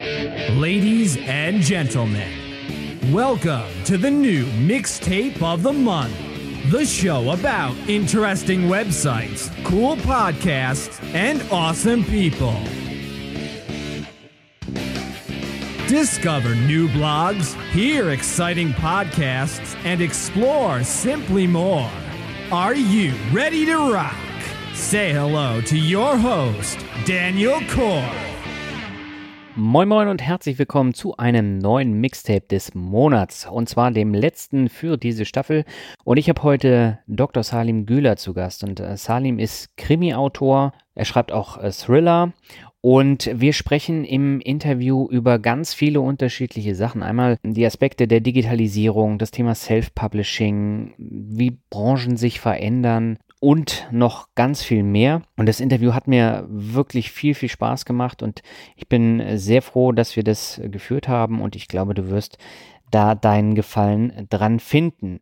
Ladies and gentlemen, welcome to the new mixtape of the month. The show about interesting websites, cool podcasts, and awesome people. Discover new blogs, hear exciting podcasts, and explore simply more. Are you ready to rock? Say hello to your host, Daniel Core. Moin Moin und herzlich willkommen zu einem neuen Mixtape des Monats und zwar dem letzten für diese Staffel. Und ich habe heute Dr. Salim Güler zu Gast und äh, Salim ist Krimi-Autor, er schreibt auch äh, Thriller und wir sprechen im Interview über ganz viele unterschiedliche Sachen. Einmal die Aspekte der Digitalisierung, das Thema Self-Publishing, wie Branchen sich verändern und noch ganz viel mehr. Und das Interview hat mir wirklich viel, viel Spaß gemacht und ich bin sehr froh, dass wir das geführt haben und ich glaube, du wirst da deinen Gefallen dran finden.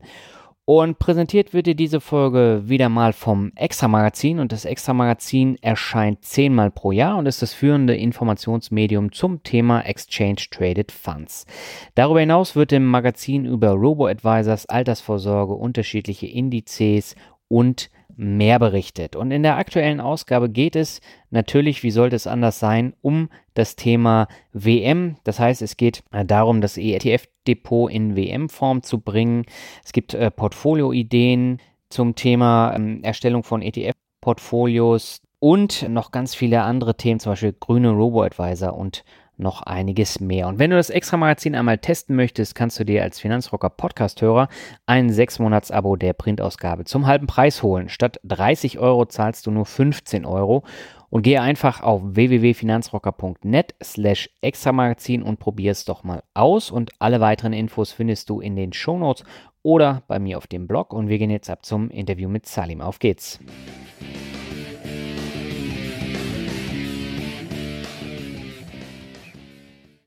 Und präsentiert wird dir diese Folge wieder mal vom Extra Magazin und das Extra Magazin erscheint zehnmal pro Jahr und ist das führende Informationsmedium zum Thema Exchange Traded Funds. Darüber hinaus wird im Magazin über Robo-Advisors, Altersvorsorge, unterschiedliche Indizes und mehr berichtet. Und in der aktuellen Ausgabe geht es natürlich, wie sollte es anders sein, um das Thema WM. Das heißt, es geht äh, darum, das ETF-Depot in WM-Form zu bringen. Es gibt äh, Portfolio-Ideen zum Thema ähm, Erstellung von ETF-Portfolios und noch ganz viele andere Themen, zum Beispiel grüne Robo-Advisor und noch einiges mehr. Und wenn du das Extra-Magazin einmal testen möchtest, kannst du dir als Finanzrocker Podcast-Hörer ein 6-Monats-Abo der Printausgabe zum halben Preis holen. Statt 30 Euro zahlst du nur 15 Euro. Und gehe einfach auf www.finanzrocker.net slash extramagazin und probier es doch mal aus. Und alle weiteren Infos findest du in den Shownotes oder bei mir auf dem Blog. Und wir gehen jetzt ab zum Interview mit Salim. Auf geht's!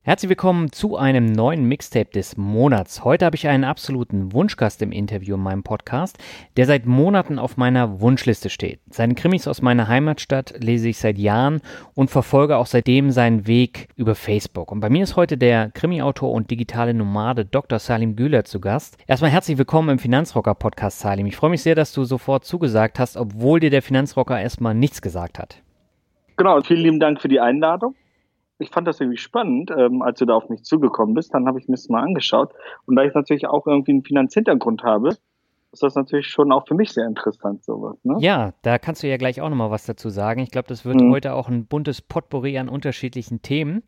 Herzlich willkommen zu einem neuen Mixtape des Monats. Heute habe ich einen absoluten Wunschgast im Interview in meinem Podcast, der seit Monaten auf meiner Wunschliste steht. Seine Krimis aus meiner Heimatstadt lese ich seit Jahren und verfolge auch seitdem seinen Weg über Facebook. Und bei mir ist heute der Krimi-Autor und digitale Nomade Dr. Salim Güler zu Gast. Erstmal herzlich willkommen im Finanzrocker Podcast, Salim. Ich freue mich sehr, dass du sofort zugesagt hast, obwohl dir der Finanzrocker erstmal nichts gesagt hat. Genau, vielen lieben Dank für die Einladung ich fand das irgendwie spannend, ähm, als du da auf mich zugekommen bist. Dann habe ich mir das mal angeschaut. Und da ich natürlich auch irgendwie einen Finanzhintergrund habe, ist das natürlich schon auch für mich sehr interessant, sowas. Ne? Ja, da kannst du ja gleich auch nochmal was dazu sagen. Ich glaube, das wird mhm. heute auch ein buntes Potpourri an unterschiedlichen Themen.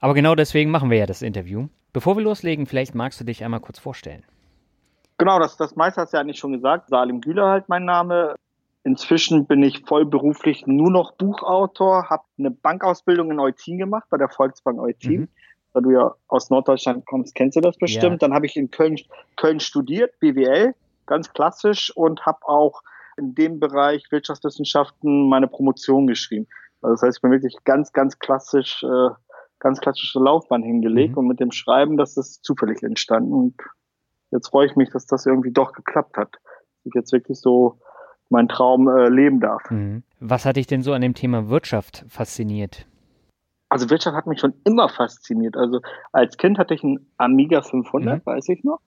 Aber genau deswegen machen wir ja das Interview. Bevor wir loslegen, vielleicht magst du dich einmal kurz vorstellen. Genau, das, das meiste hast du ja eigentlich schon gesagt. Salim Güler halt mein Name. Inzwischen bin ich vollberuflich nur noch Buchautor, habe eine Bankausbildung in Eutin gemacht, bei der Volksbank Eutin. Mhm. Da du ja aus Norddeutschland kommst, kennst du das bestimmt. Ja. Dann habe ich in Köln, Köln studiert, BWL, ganz klassisch, und habe auch in dem Bereich Wirtschaftswissenschaften meine Promotion geschrieben. Also das heißt, ich bin wirklich ganz, ganz klassisch, äh, ganz klassische Laufbahn hingelegt mhm. und mit dem Schreiben, das ist zufällig entstanden. Und jetzt freue ich mich, dass das irgendwie doch geklappt hat. Ich jetzt wirklich so mein Traum äh, leben darf. Mhm. Was hat dich denn so an dem Thema Wirtschaft fasziniert? Also Wirtschaft hat mich schon immer fasziniert. Also als Kind hatte ich einen Amiga 500, mhm. weiß ich noch.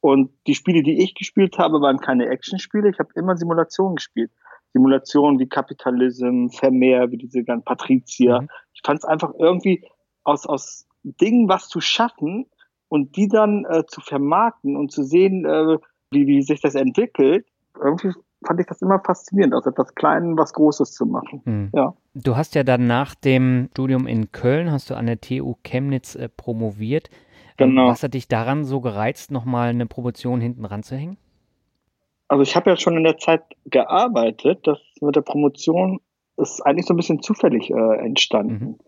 Und die Spiele, die ich gespielt habe, waren keine Actionspiele. Ich habe immer Simulationen gespielt. Simulationen wie Kapitalism, Vermeer, wie diese ganzen Patrizier. Mhm. Ich fand es einfach irgendwie aus, aus Dingen was zu schaffen und die dann äh, zu vermarkten und zu sehen, äh, wie, wie sich das entwickelt. Irgendwie fand ich das immer faszinierend, aus etwas Kleinem was Großes zu machen. Hm. Ja. Du hast ja dann nach dem Studium in Köln, hast du an der TU Chemnitz äh, promoviert. Ähm, genau. Was hat dich daran so gereizt, nochmal eine Promotion hinten ranzuhängen? Also ich habe ja schon in der Zeit gearbeitet, das mit der Promotion ist eigentlich so ein bisschen zufällig äh, entstanden. Mhm.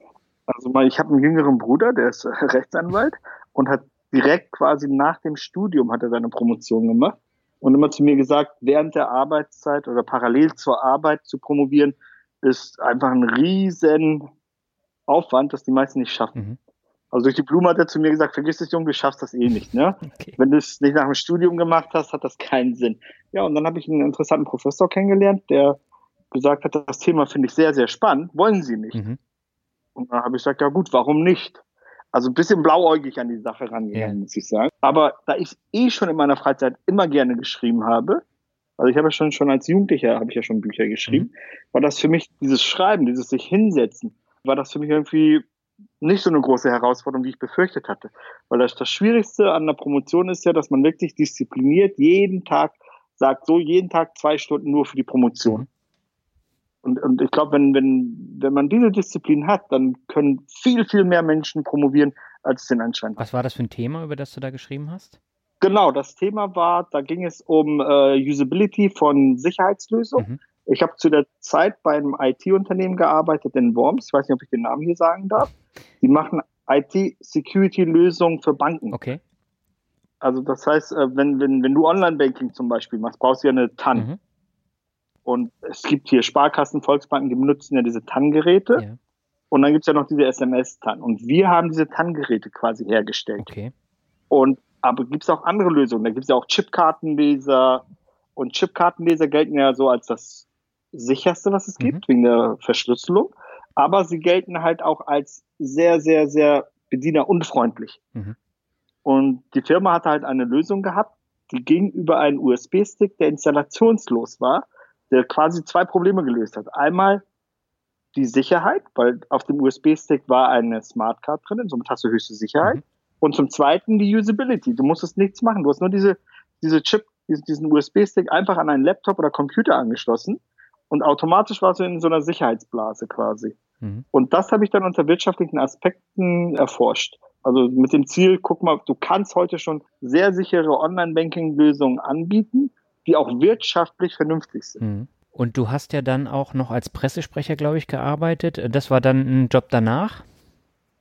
Also mal, ich habe einen jüngeren Bruder, der ist äh, Rechtsanwalt und hat direkt quasi nach dem Studium hat er seine Promotion gemacht und immer zu mir gesagt, während der Arbeitszeit oder parallel zur Arbeit zu promovieren, ist einfach ein riesen Aufwand, das die meisten nicht schaffen. Mhm. Also durch die Blume hat er zu mir gesagt, vergiss es, Junge, du schaffst das eh nicht. Ne? Okay. Wenn du es nicht nach dem Studium gemacht hast, hat das keinen Sinn. Ja, und dann habe ich einen interessanten Professor kennengelernt, der gesagt hat, das Thema finde ich sehr, sehr spannend. Wollen Sie nicht? Mhm. Und dann habe ich gesagt, ja gut, warum nicht? Also ein bisschen blauäugig an die Sache rangegangen, ja. muss ich sagen. Aber da ich eh schon in meiner Freizeit immer gerne geschrieben habe, also ich habe ja schon, schon als Jugendlicher, habe ich ja schon Bücher geschrieben, mhm. war das für mich, dieses Schreiben, dieses sich hinsetzen, war das für mich irgendwie nicht so eine große Herausforderung, wie ich befürchtet hatte. Weil das, das Schwierigste an der Promotion ist ja, dass man wirklich diszipliniert jeden Tag sagt, so jeden Tag zwei Stunden nur für die Promotion. Mhm. Und, und ich glaube, wenn, wenn, wenn man diese Disziplin hat, dann können viel, viel mehr Menschen promovieren, als es den Anschein hat. Was war das für ein Thema, über das du da geschrieben hast? Genau, das Thema war, da ging es um äh, Usability von Sicherheitslösungen. Mhm. Ich habe zu der Zeit bei einem IT-Unternehmen gearbeitet in Worms. Ich weiß nicht, ob ich den Namen hier sagen darf. Die machen IT-Security-Lösungen für Banken. Okay. Also das heißt, äh, wenn, wenn, wenn du Online-Banking zum Beispiel machst, brauchst du ja eine TAN. Mhm. Und es gibt hier Sparkassen, Volksbanken, die benutzen ja diese TAN-Geräte. Ja. Und dann gibt es ja noch diese SMS-TAN. Und wir haben diese TAN-Geräte quasi hergestellt. Okay. Und aber gibt es auch andere Lösungen. Da gibt es ja auch Chipkartenleser. Und Chipkartenleser gelten ja so als das sicherste, was es mhm. gibt, wegen der Verschlüsselung. Aber sie gelten halt auch als sehr, sehr, sehr bedienerunfreundlich. Mhm. Und die Firma hatte halt eine Lösung gehabt, die ging über einen USB-Stick, der installationslos war der quasi zwei Probleme gelöst hat. Einmal die Sicherheit, weil auf dem USB-Stick war eine Smartcard drin, somit hast du höchste Sicherheit. Mhm. Und zum Zweiten die Usability. Du musstest nichts machen. Du hast nur diese, diese Chip, diesen USB-Stick einfach an einen Laptop oder Computer angeschlossen und automatisch warst du in so einer Sicherheitsblase quasi. Mhm. Und das habe ich dann unter wirtschaftlichen Aspekten erforscht. Also mit dem Ziel, guck mal, du kannst heute schon sehr sichere Online-Banking-Lösungen anbieten, die auch wirtschaftlich vernünftig sind. Mhm. Und du hast ja dann auch noch als Pressesprecher, glaube ich, gearbeitet. Das war dann ein Job danach?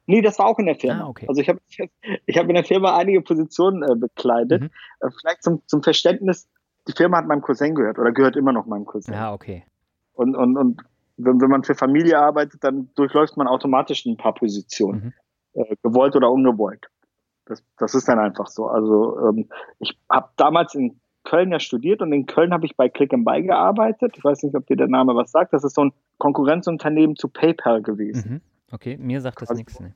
Nee, das war auch in der Firma. Ah, okay. Also ich habe ich hab in der Firma einige Positionen äh, bekleidet. Mhm. Äh, vielleicht zum, zum Verständnis, die Firma hat meinem Cousin gehört oder gehört immer noch meinem Cousin. Ja, okay. Und, und, und wenn, wenn man für Familie arbeitet, dann durchläuft man automatisch ein paar Positionen. Mhm. Äh, gewollt oder ungewollt. Das, das ist dann einfach so. Also ähm, ich habe damals in Köln ja studiert und in Köln habe ich bei Click and Buy gearbeitet. Ich weiß nicht, ob dir der Name was sagt. Das ist so ein Konkurrenzunternehmen zu PayPal gewesen. Mhm. Okay, mir sagt das also, nichts. Ne?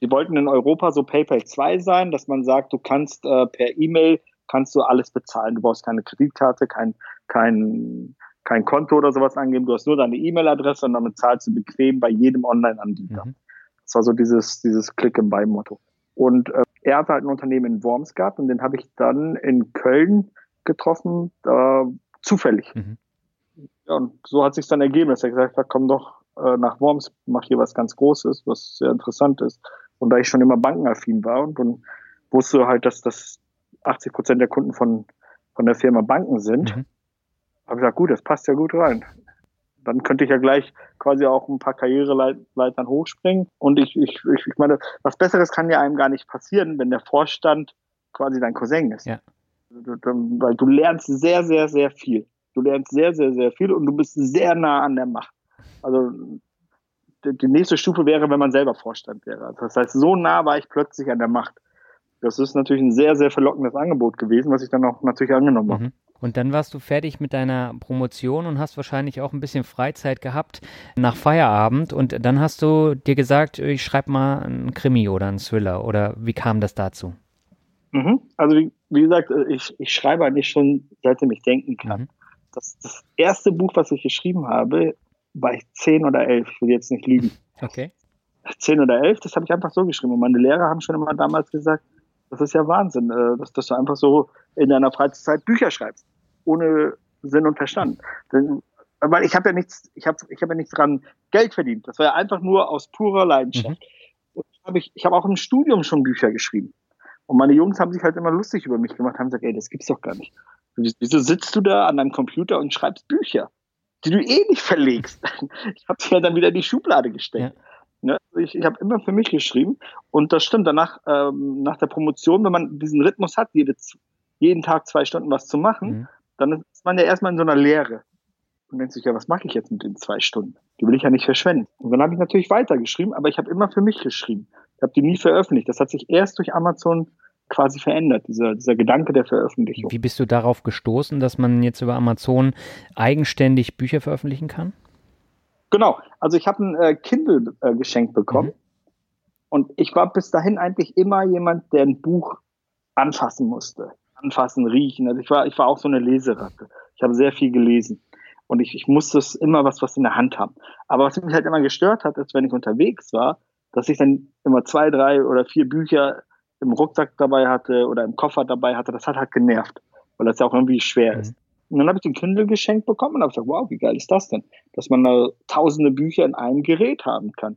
Die wollten in Europa so PayPal 2 sein, dass man sagt, du kannst äh, per E-Mail kannst du alles bezahlen. Du brauchst keine Kreditkarte, kein, kein, kein Konto oder sowas angeben. Du hast nur deine E-Mail-Adresse und damit zahlst du bequem bei jedem Online-Anbieter. Mhm. Das war so dieses, dieses Click-and-Buy-Motto. Und äh, er hatte halt ein Unternehmen in Worms gehabt und den habe ich dann in Köln getroffen, äh, zufällig. Mhm. Ja, und so hat sich dann ergeben, dass er gesagt hat, komm doch äh, nach Worms, mach hier was ganz Großes, was sehr interessant ist. Und da ich schon immer bankenaffin war und, und wusste halt, dass das 80 Prozent der Kunden von, von der Firma Banken sind, mhm. habe ich gesagt, gut, das passt ja gut rein dann könnte ich ja gleich quasi auch ein paar Karriereleitern hochspringen. Und ich, ich, ich meine, was Besseres kann ja einem gar nicht passieren, wenn der Vorstand quasi dein Cousin ist. Ja. Weil du lernst sehr, sehr, sehr viel. Du lernst sehr, sehr, sehr viel und du bist sehr nah an der Macht. Also die nächste Stufe wäre, wenn man selber Vorstand wäre. Also das heißt, so nah war ich plötzlich an der Macht. Das ist natürlich ein sehr, sehr verlockendes Angebot gewesen, was ich dann auch natürlich angenommen habe. Mhm. Und dann warst du fertig mit deiner Promotion und hast wahrscheinlich auch ein bisschen Freizeit gehabt nach Feierabend. Und dann hast du dir gesagt, ich schreibe mal einen Krimi oder einen Thriller. Oder wie kam das dazu? Mhm. Also wie, wie, gesagt, ich, ich schreibe eigentlich schon, seitdem ich denken kann. Mhm. Das, das erste Buch, was ich geschrieben habe, war ich zehn oder elf. Ich will jetzt nicht lügen. Okay. Zehn oder elf, das habe ich einfach so geschrieben. Und meine Lehrer haben schon immer damals gesagt, das ist ja Wahnsinn, äh, dass, dass du einfach so in deiner Freizeit Bücher schreibst, ohne Sinn und Verstand. Denn, weil ich habe ja nichts, ich habe ich hab ja nichts dran Geld verdient. Das war ja einfach nur aus purer Leidenschaft. Mhm. Und hab ich, ich habe auch im Studium schon Bücher geschrieben. Und meine Jungs haben sich halt immer lustig über mich gemacht, haben gesagt, ey, das gibt's doch gar nicht. Wieso sitzt du da an deinem Computer und schreibst Bücher? die du eh nicht verlegst. Ich habe sie ja dann wieder in die Schublade gesteckt. Ja. Ich, ich habe immer für mich geschrieben und das stimmt. Danach, ähm, nach der Promotion, wenn man diesen Rhythmus hat, jede, jeden Tag zwei Stunden was zu machen, mhm. dann ist man ja erstmal in so einer Lehre und denkt sich, ja, was mache ich jetzt mit den zwei Stunden? Die will ich ja nicht verschwenden. Und dann habe ich natürlich weitergeschrieben, aber ich habe immer für mich geschrieben. Ich habe die nie veröffentlicht. Das hat sich erst durch Amazon quasi verändert, dieser, dieser Gedanke der Veröffentlichung. Wie bist du darauf gestoßen, dass man jetzt über Amazon eigenständig Bücher veröffentlichen kann? Genau, also ich habe ein äh, Kindle äh, geschenkt bekommen mhm. und ich war bis dahin eigentlich immer jemand, der ein Buch anfassen musste. Anfassen, riechen. Also ich war, ich war auch so eine Leseratte. Ich habe sehr viel gelesen. Und ich, ich musste es immer was, was in der Hand haben. Aber was mich halt immer gestört hat, ist, wenn ich unterwegs war, dass ich dann immer zwei, drei oder vier Bücher im Rucksack dabei hatte oder im Koffer dabei hatte. Das hat halt genervt, weil das ja auch irgendwie schwer mhm. ist. Und dann habe ich den Kindle geschenkt bekommen und habe gesagt, wow, wie geil ist das denn? Dass man da tausende Bücher in einem Gerät haben kann.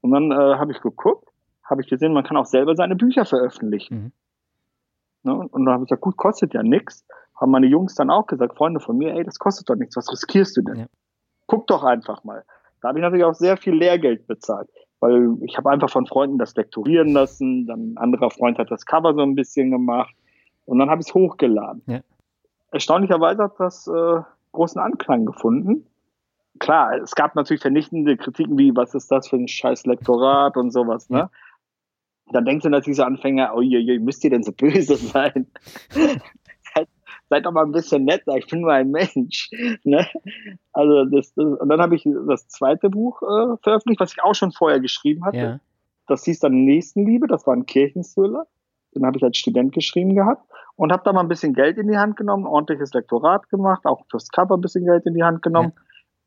Und dann äh, habe ich geguckt, habe ich gesehen, man kann auch selber seine Bücher veröffentlichen. Mhm. Ne? Und dann habe ich gesagt, gut, kostet ja nichts. Haben meine Jungs dann auch gesagt, Freunde von mir, ey, das kostet doch nichts, was riskierst du denn? Ja. Guck doch einfach mal. Da habe ich natürlich auch sehr viel Lehrgeld bezahlt, weil ich habe einfach von Freunden das lektorieren lassen, dann ein anderer Freund hat das Cover so ein bisschen gemacht und dann habe ich es hochgeladen. Ja erstaunlicherweise hat das äh, großen Anklang gefunden. Klar, es gab natürlich vernichtende Kritiken wie, was ist das für ein scheiß Lektorat und sowas, ne? Dann denkst du natürlich so Anfänger, oh je, je, müsst ihr denn so böse sein? seid, seid doch mal ein bisschen netter, ich bin nur ein Mensch. Ne? Also das, das und dann habe ich das zweite Buch äh, veröffentlicht, was ich auch schon vorher geschrieben hatte. Ja. Das hieß dann Nächstenliebe, das war ein Kirchenthriller. Den habe ich als Student geschrieben gehabt und habe da mal ein bisschen Geld in die Hand genommen, ordentliches Lektorat gemacht, auch fürs Cover ein bisschen Geld in die Hand genommen. Ja.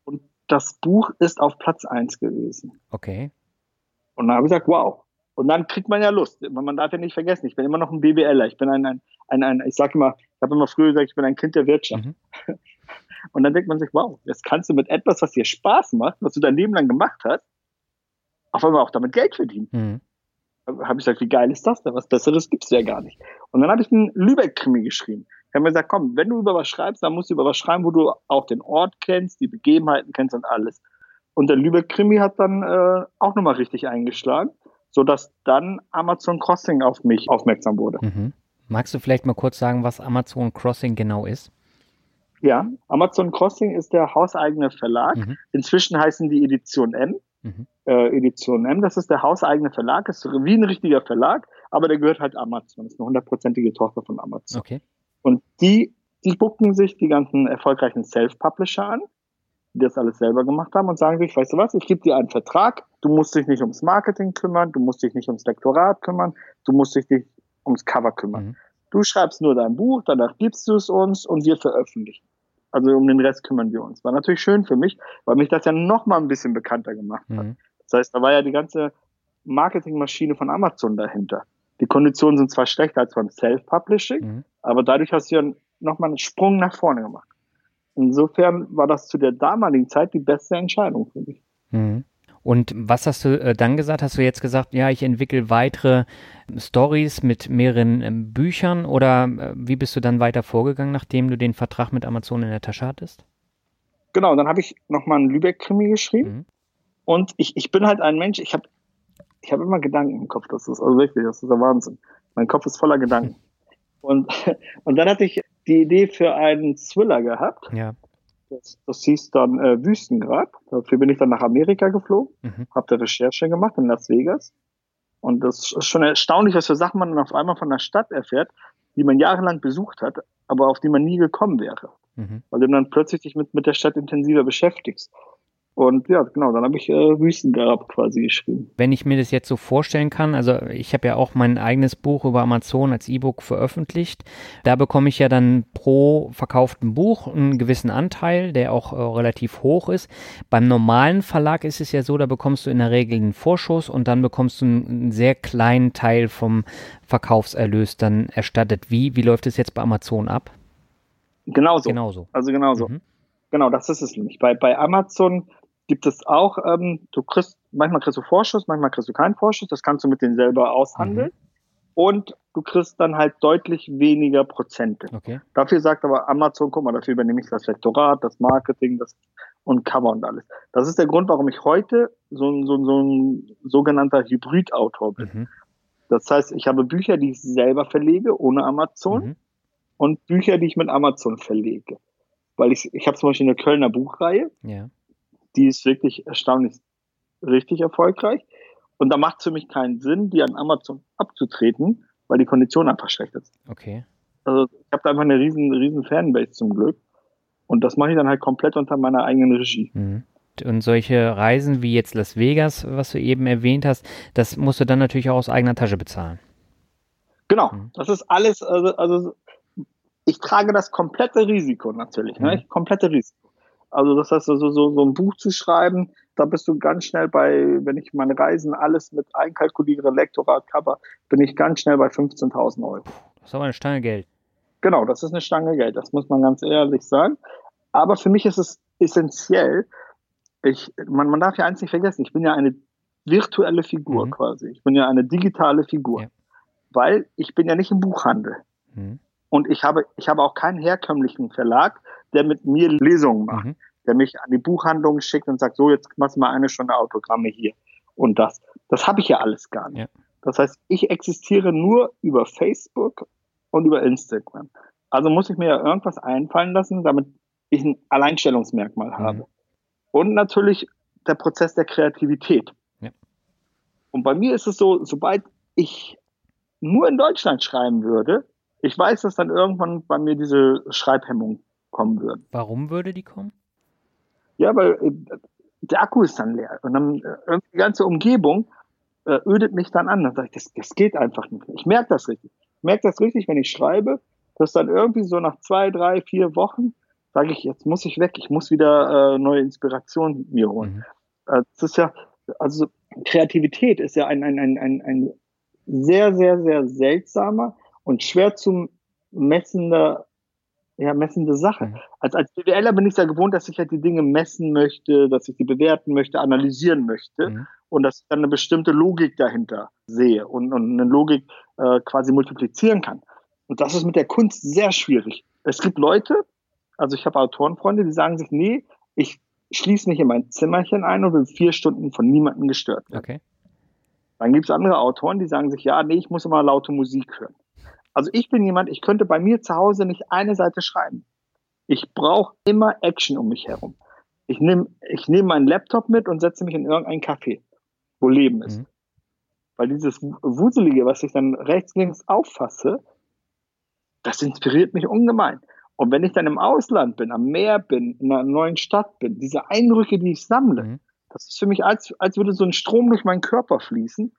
Und das Buch ist auf Platz eins gewesen. Okay. Und dann habe ich gesagt, wow. Und dann kriegt man ja Lust. Man darf ja nicht vergessen, ich bin immer noch ein BBLer. Ich bin ein, ein, ein, ein ich sage immer, ich habe immer früher gesagt, ich bin ein Kind der Wirtschaft. Mhm. Und dann denkt man sich, wow, jetzt kannst du mit etwas, was dir Spaß macht, was du dein Leben lang gemacht hast, auf einmal auch damit Geld verdienen. Mhm habe ich gesagt, wie geil ist das denn? Was Besseres gibt's ja gar nicht. Und dann habe ich einen Lübeck-Krimi geschrieben. Ich habe mir gesagt, komm, wenn du über was schreibst, dann musst du über was schreiben, wo du auch den Ort kennst, die Begebenheiten kennst und alles. Und der Lübeck-Krimi hat dann äh, auch nochmal richtig eingeschlagen, sodass dann Amazon Crossing auf mich aufmerksam wurde. Mhm. Magst du vielleicht mal kurz sagen, was Amazon Crossing genau ist? Ja, Amazon Crossing ist der hauseigene Verlag. Mhm. Inzwischen heißen die Edition M. Mhm. Äh, Edition M. Das ist der hauseigene Verlag, ist wie ein richtiger Verlag, aber der gehört halt Amazon. Das ist eine hundertprozentige Tochter von Amazon. Okay. Und die, die bucken sich die ganzen erfolgreichen Self-Publisher an, die das alles selber gemacht haben und sagen sich, weißt du was, ich gebe dir einen Vertrag, du musst dich nicht ums Marketing kümmern, du musst dich nicht ums Lektorat kümmern, du musst dich nicht ums Cover kümmern. Mhm. Du schreibst nur dein Buch, danach gibst du es uns und wir veröffentlichen. Also um den Rest kümmern wir uns. War natürlich schön für mich, weil mich das ja noch mal ein bisschen bekannter gemacht hat. Mhm. Das heißt, da war ja die ganze Marketingmaschine von Amazon dahinter. Die Konditionen sind zwar schlechter als beim Self-Publishing, mhm. aber dadurch hast du ja noch mal einen Sprung nach vorne gemacht. Insofern war das zu der damaligen Zeit die beste Entscheidung für mich. Mhm. Und was hast du äh, dann gesagt? Hast du jetzt gesagt, ja, ich entwickle weitere Stories mit mehreren äh, Büchern oder äh, wie bist du dann weiter vorgegangen, nachdem du den Vertrag mit Amazon in der Tasche hattest? Genau, dann habe ich nochmal einen Lübeck-Krimi geschrieben. Mhm. Und ich, ich bin halt ein Mensch, ich habe ich hab immer Gedanken im Kopf. Das ist also wirklich, das ist der Wahnsinn. Mein Kopf ist voller Gedanken. und, und dann hatte ich die Idee für einen Thriller gehabt. Ja. Das, das hieß dann äh, Wüstengrab. Dafür bin ich dann nach Amerika geflogen, mhm. habe da Recherche gemacht in Las Vegas. Und das ist schon erstaunlich, was für Sachen man dann auf einmal von der Stadt erfährt, die man jahrelang besucht hat, aber auf die man nie gekommen wäre. Mhm. Weil du dann plötzlich dich mit, mit der Stadt intensiver beschäftigst. Und ja, genau, dann habe ich äh, Wüstengrab quasi geschrieben. Wenn ich mir das jetzt so vorstellen kann, also ich habe ja auch mein eigenes Buch über Amazon als E-Book veröffentlicht. Da bekomme ich ja dann pro verkauften Buch einen gewissen Anteil, der auch äh, relativ hoch ist. Beim normalen Verlag ist es ja so, da bekommst du in der Regel einen Vorschuss und dann bekommst du einen, einen sehr kleinen Teil vom Verkaufserlös dann erstattet. Wie, wie läuft es jetzt bei Amazon ab? Genauso. Genauso. Also genauso. Mhm. Genau, das ist es nämlich. Bei, bei Amazon gibt es auch, ähm, du kriegst, manchmal kriegst du Vorschuss, manchmal kriegst du keinen Vorschuss, das kannst du mit denen selber aushandeln. Mhm. Und du kriegst dann halt deutlich weniger Prozente. Okay. Dafür sagt aber Amazon, guck mal, dafür übernehme ich das Lektorat, das Marketing, das und Cover und alles. Das ist der Grund, warum ich heute so ein, so, so ein sogenannter Hybridautor bin. Mhm. Das heißt, ich habe Bücher, die ich selber verlege, ohne Amazon, mhm. und Bücher, die ich mit Amazon verlege. Weil ich, ich habe zum Beispiel eine Kölner Buchreihe, ja. Die ist wirklich erstaunlich richtig erfolgreich. Und da macht es für mich keinen Sinn, die an Amazon abzutreten, weil die Konditionen einfach schlecht sind. Okay. Also ich habe da einfach eine riesen, riesen Fanbase zum Glück. Und das mache ich dann halt komplett unter meiner eigenen Regie. Mhm. Und solche Reisen wie jetzt Las Vegas, was du eben erwähnt hast, das musst du dann natürlich auch aus eigener Tasche bezahlen. Genau, mhm. das ist alles, also, also ich trage das komplette Risiko natürlich, ne? mhm. ne? komplette Risiko. Also das heißt, so, so, so ein Buch zu schreiben, da bist du ganz schnell bei, wenn ich meine Reisen alles mit einkalkuliere, Lektorat, Cover, bin ich ganz schnell bei 15.000 Euro. Das ist aber eine Stange Geld. Genau, das ist eine Stange Geld, das muss man ganz ehrlich sagen. Aber für mich ist es essentiell, ich, man, man darf ja eins nicht vergessen, ich bin ja eine virtuelle Figur mhm. quasi. Ich bin ja eine digitale Figur. Ja. Weil ich bin ja nicht im Buchhandel. Mhm. Und ich habe, ich habe auch keinen herkömmlichen Verlag, der mit mir Lesungen macht, mhm. der mich an die Buchhandlung schickt und sagt, so, jetzt machst du mal eine Stunde Autogramme hier und das. Das habe ich ja alles gar nicht. Ja. Das heißt, ich existiere nur über Facebook und über Instagram. Also muss ich mir ja irgendwas einfallen lassen, damit ich ein Alleinstellungsmerkmal mhm. habe. Und natürlich der Prozess der Kreativität. Ja. Und bei mir ist es so, sobald ich nur in Deutschland schreiben würde, ich weiß, dass dann irgendwann bei mir diese Schreibhemmung kommen würde. Warum würde die kommen? Ja, weil äh, der Akku ist dann leer. Und dann äh, die ganze Umgebung äh, ödet mich dann an. Dann sage ich, das, das geht einfach nicht. Ich merke das richtig. Ich merke das richtig, wenn ich schreibe, dass dann irgendwie so nach zwei, drei, vier Wochen sage ich, jetzt muss ich weg, ich muss wieder äh, neue Inspiration mir holen. Mhm. Äh, das ist ja, also Kreativität ist ja ein, ein, ein, ein, ein sehr, sehr, sehr seltsamer und schwer zu messender, ja, messende Sache. Mhm. Als, als BWLer bin ich ja gewohnt, dass ich halt die Dinge messen möchte, dass ich die bewerten möchte, analysieren möchte mhm. und dass ich dann eine bestimmte Logik dahinter sehe und, und eine Logik äh, quasi multiplizieren kann. Und das ist mit der Kunst sehr schwierig. Es gibt Leute, also ich habe Autorenfreunde, die sagen sich, nee, ich schließe mich in mein Zimmerchen ein und will vier Stunden von niemandem gestört werden. Okay. Dann gibt es andere Autoren, die sagen sich, ja, nee, ich muss immer laute Musik hören. Also ich bin jemand, ich könnte bei mir zu Hause nicht eine Seite schreiben. Ich brauche immer Action um mich herum. Ich nehme ich nehm meinen Laptop mit und setze mich in irgendein Café, wo Leben ist. Mhm. Weil dieses Wuselige, was ich dann rechts, links auffasse, das inspiriert mich ungemein. Und wenn ich dann im Ausland bin, am Meer bin, in einer neuen Stadt bin, diese Eindrücke, die ich sammle, mhm. das ist für mich, als, als würde so ein Strom durch meinen Körper fließen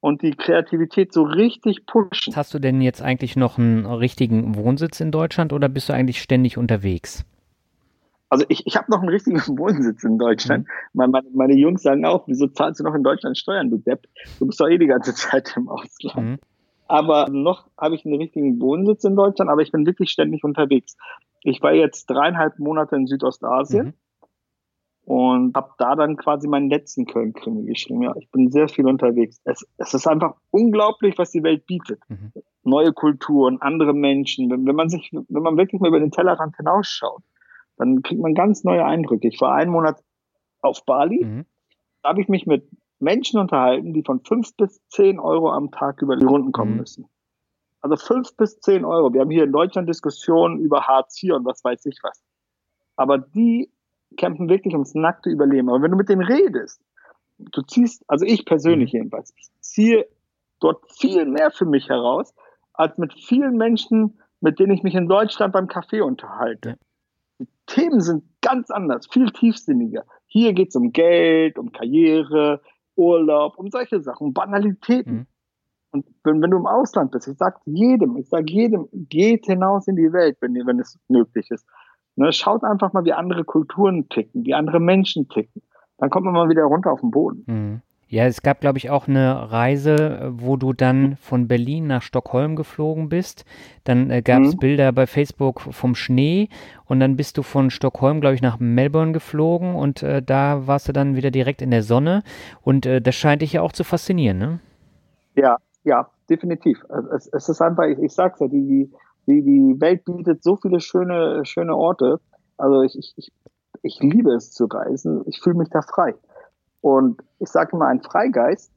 und die Kreativität so richtig pushen. Hast du denn jetzt eigentlich noch einen richtigen Wohnsitz in Deutschland oder bist du eigentlich ständig unterwegs? Also ich, ich habe noch einen richtigen Wohnsitz in Deutschland. Mhm. Meine, meine, Jungs sagen auch, wieso zahlst du noch in Deutschland Steuern, du Depp? Du bist doch eh die ganze Zeit im Ausland. Mhm. Aber noch habe ich einen richtigen Wohnsitz in Deutschland, aber ich bin wirklich ständig unterwegs. Ich war jetzt dreieinhalb Monate in Südostasien. Mhm und habe da dann quasi meinen letzten Köln-Krimi geschrieben. Ja, ich bin sehr viel unterwegs. Es, es ist einfach unglaublich, was die Welt bietet. Mhm. Neue Kulturen, andere Menschen. Wenn, wenn man sich, wenn man wirklich mal über den Tellerrand hinausschaut, dann kriegt man ganz neue Eindrücke. Ich war einen Monat auf Bali. Mhm. Da habe ich mich mit Menschen unterhalten, die von fünf bis zehn Euro am Tag über die Runden kommen mhm. müssen. Also fünf bis zehn Euro. Wir haben hier in Deutschland Diskussionen über Hartz IV und was weiß ich was. Aber die kämpfen wirklich ums nackte Überleben. Aber wenn du mit denen redest, du ziehst, also ich persönlich mhm. jedenfalls, ich ziehe dort viel mehr für mich heraus, als mit vielen Menschen, mit denen ich mich in Deutschland beim Kaffee unterhalte. Die Themen sind ganz anders, viel tiefsinniger. Hier geht es um Geld, um Karriere, Urlaub, um solche Sachen, um Banalitäten. Mhm. Und wenn, wenn du im Ausland bist, ich sag jedem, ich sag jedem, geht hinaus in die Welt, wenn, wenn es möglich ist. Ne, schaut einfach mal, wie andere Kulturen ticken, wie andere Menschen ticken. Dann kommt man mal wieder runter auf den Boden. Mhm. Ja, es gab, glaube ich, auch eine Reise, wo du dann von Berlin nach Stockholm geflogen bist. Dann äh, gab es mhm. Bilder bei Facebook vom Schnee und dann bist du von Stockholm, glaube ich, nach Melbourne geflogen und äh, da warst du dann wieder direkt in der Sonne und äh, das scheint dich ja auch zu faszinieren, ne? Ja, ja, definitiv. Es, es ist einfach, ich, ich sag's ja, die, die, die Welt bietet so viele schöne, schöne Orte. Also ich, ich, Ich liebe es zu reisen. Ich fühle mich da frei. Und ich sage immer, ein Freigeist,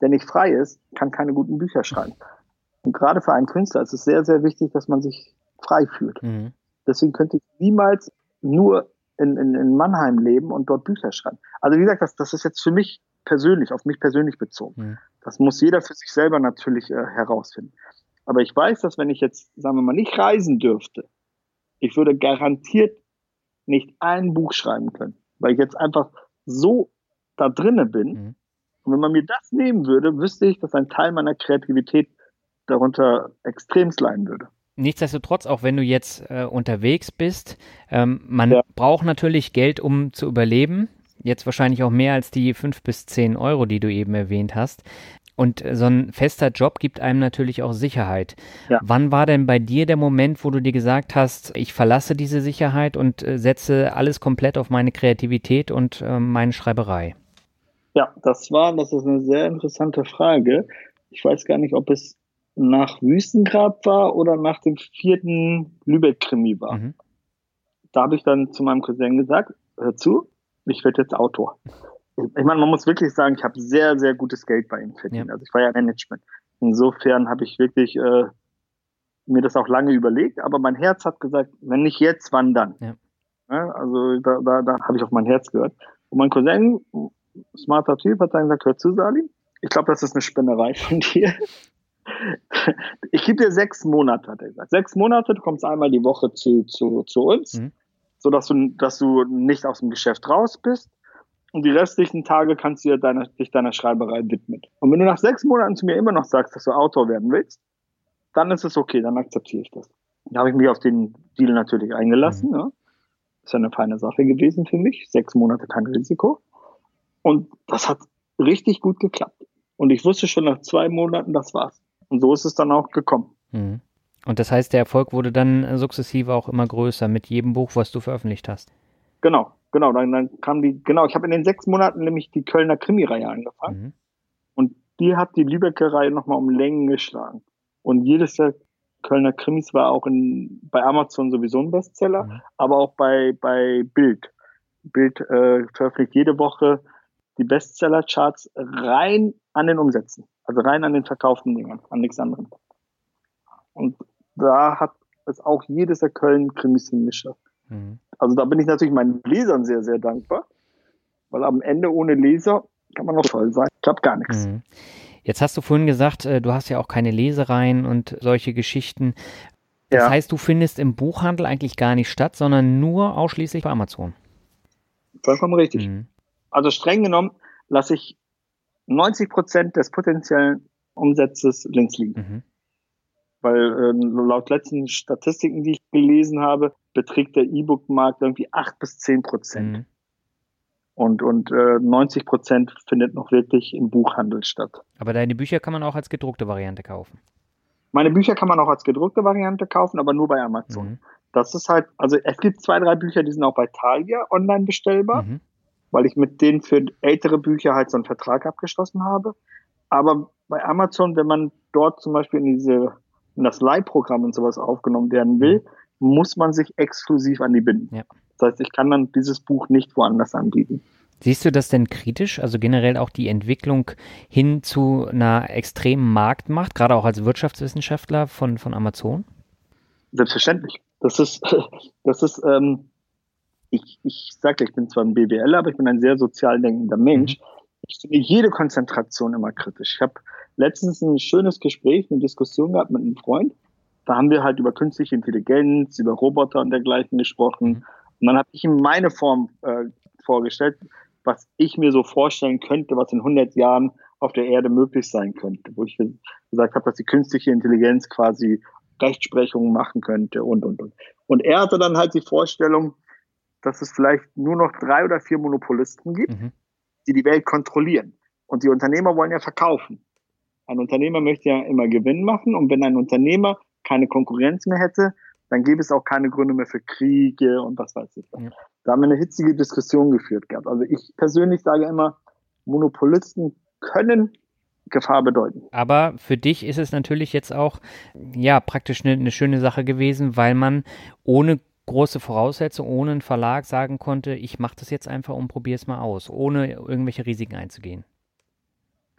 der nicht frei ist, kann keine guten Bücher schreiben. Und gerade für einen Künstler ist es sehr, sehr wichtig, dass man sich frei fühlt. Mhm. Deswegen könnte ich niemals nur in, in, in Mannheim leben und dort Bücher schreiben. Also wie gesagt, das, das ist jetzt für mich persönlich, auf mich persönlich bezogen. Mhm. Das muss jeder für sich selber natürlich äh, herausfinden. Aber ich weiß, dass wenn ich jetzt, sagen wir mal, nicht reisen dürfte, ich würde garantiert nicht ein Buch schreiben können, weil ich jetzt einfach so da drinne bin. Mhm. Und wenn man mir das nehmen würde, wüsste ich, dass ein Teil meiner Kreativität darunter extremst leiden würde. Nichtsdestotrotz, auch wenn du jetzt äh, unterwegs bist, ähm, man ja. braucht natürlich Geld, um zu überleben. Jetzt wahrscheinlich auch mehr als die fünf bis zehn Euro, die du eben erwähnt hast. Und so ein fester Job gibt einem natürlich auch Sicherheit. Ja. Wann war denn bei dir der Moment, wo du dir gesagt hast, ich verlasse diese Sicherheit und äh, setze alles komplett auf meine Kreativität und äh, meine Schreiberei? Ja, das war, das ist eine sehr interessante Frage. Ich weiß gar nicht, ob es nach Wüstengrab war oder nach dem vierten Lübeck-Krimi war. Mhm. Da habe ich dann zu meinem Cousin gesagt, hör zu, ich werde jetzt Autor ich meine, man muss wirklich sagen, ich habe sehr, sehr gutes Geld bei ihm verdient. Ja. Also ich war ja Management. Insofern habe ich wirklich äh, mir das auch lange überlegt, aber mein Herz hat gesagt, wenn nicht jetzt, wann dann? Ja. Ja, also da, da, da habe ich auf mein Herz gehört. Und mein Cousin, smarter Typ, hat dann gesagt, hör zu, Salim, ich glaube, das ist eine Spinnerei von dir. ich gebe dir sechs Monate, hat er gesagt. Sechs Monate, du kommst einmal die Woche zu, zu, zu uns, mhm. so dass du, dass du nicht aus dem Geschäft raus bist und die restlichen Tage kannst du dir deiner, dich deiner Schreiberei widmen. Und wenn du nach sechs Monaten zu mir immer noch sagst, dass du Autor werden willst, dann ist es okay, dann akzeptiere ich das. Da habe ich mich auf den Deal natürlich eingelassen. Mhm. Ist ja eine feine Sache gewesen für mich. Sechs Monate kein Risiko. Und das hat richtig gut geklappt. Und ich wusste schon nach zwei Monaten, das war's. Und so ist es dann auch gekommen. Mhm. Und das heißt, der Erfolg wurde dann sukzessive auch immer größer mit jedem Buch, was du veröffentlicht hast. Genau, genau, dann, dann kam die, genau, ich habe in den sechs Monaten nämlich die Kölner Krimi-Reihe angefangen. Mhm. Und die hat die Lübecker Reihe nochmal um Längen geschlagen. Und jedes der Kölner Krimis war auch in, bei Amazon sowieso ein Bestseller, mhm. aber auch bei, bei Bild. Bild äh, veröffentlicht jede Woche die Bestseller-Charts rein an den Umsätzen. Also rein an den verkauften Dingern, an nichts anderem. Und da hat es auch jedes der Köln-Krimis hingeschafft. Mhm. Also da bin ich natürlich meinen Lesern sehr, sehr dankbar, weil am Ende ohne Leser kann man noch toll sein. Klappt gar nichts. Mhm. Jetzt hast du vorhin gesagt, äh, du hast ja auch keine Lesereien und solche Geschichten. Das ja. heißt, du findest im Buchhandel eigentlich gar nicht statt, sondern nur ausschließlich bei Amazon. Vollkommen richtig. Mhm. Also streng genommen lasse ich 90 Prozent des potenziellen Umsatzes links liegen. Mhm weil äh, laut letzten Statistiken, die ich gelesen habe, beträgt der E-Book-Markt irgendwie acht bis zehn Prozent. Mhm. Und, und äh, 90 Prozent findet noch wirklich im Buchhandel statt. Aber deine Bücher kann man auch als gedruckte Variante kaufen. Meine Bücher kann man auch als gedruckte Variante kaufen, aber nur bei Amazon. Mhm. Das ist halt, also es gibt zwei, drei Bücher, die sind auch bei Thalia online bestellbar, mhm. weil ich mit denen für ältere Bücher halt so einen Vertrag abgeschlossen habe. Aber bei Amazon, wenn man dort zum Beispiel in diese in das Leihprogramm und sowas aufgenommen werden will, muss man sich exklusiv an die binden. Ja. Das heißt, ich kann dann dieses Buch nicht woanders anbieten. Siehst du das denn kritisch? Also generell auch die Entwicklung hin zu einer extremen Marktmacht, gerade auch als Wirtschaftswissenschaftler von, von Amazon? Selbstverständlich. Das ist, das ist, ähm, ich, ich sage, ich bin zwar ein BWLer, aber ich bin ein sehr sozial denkender Mensch. Mhm. Ich finde jede Konzentration immer kritisch. Ich habe letztens ein schönes Gespräch, eine Diskussion gehabt mit einem Freund. Da haben wir halt über künstliche Intelligenz, über Roboter und dergleichen gesprochen. Mhm. Und dann habe ich ihm meine Form äh, vorgestellt, was ich mir so vorstellen könnte, was in 100 Jahren auf der Erde möglich sein könnte. Wo ich gesagt habe, dass die künstliche Intelligenz quasi Rechtsprechungen machen könnte und, und, und. Und er hatte dann halt die Vorstellung, dass es vielleicht nur noch drei oder vier Monopolisten gibt, mhm. die die Welt kontrollieren. Und die Unternehmer wollen ja verkaufen. Ein Unternehmer möchte ja immer Gewinn machen und wenn ein Unternehmer keine Konkurrenz mehr hätte, dann gäbe es auch keine Gründe mehr für Kriege und was weiß ich. Ja. Da haben wir eine hitzige Diskussion geführt gehabt. Also ich persönlich sage immer, Monopolisten können Gefahr bedeuten. Aber für dich ist es natürlich jetzt auch ja praktisch eine, eine schöne Sache gewesen, weil man ohne große Voraussetzung, ohne einen Verlag sagen konnte, ich mache das jetzt einfach und probiere es mal aus, ohne irgendwelche Risiken einzugehen.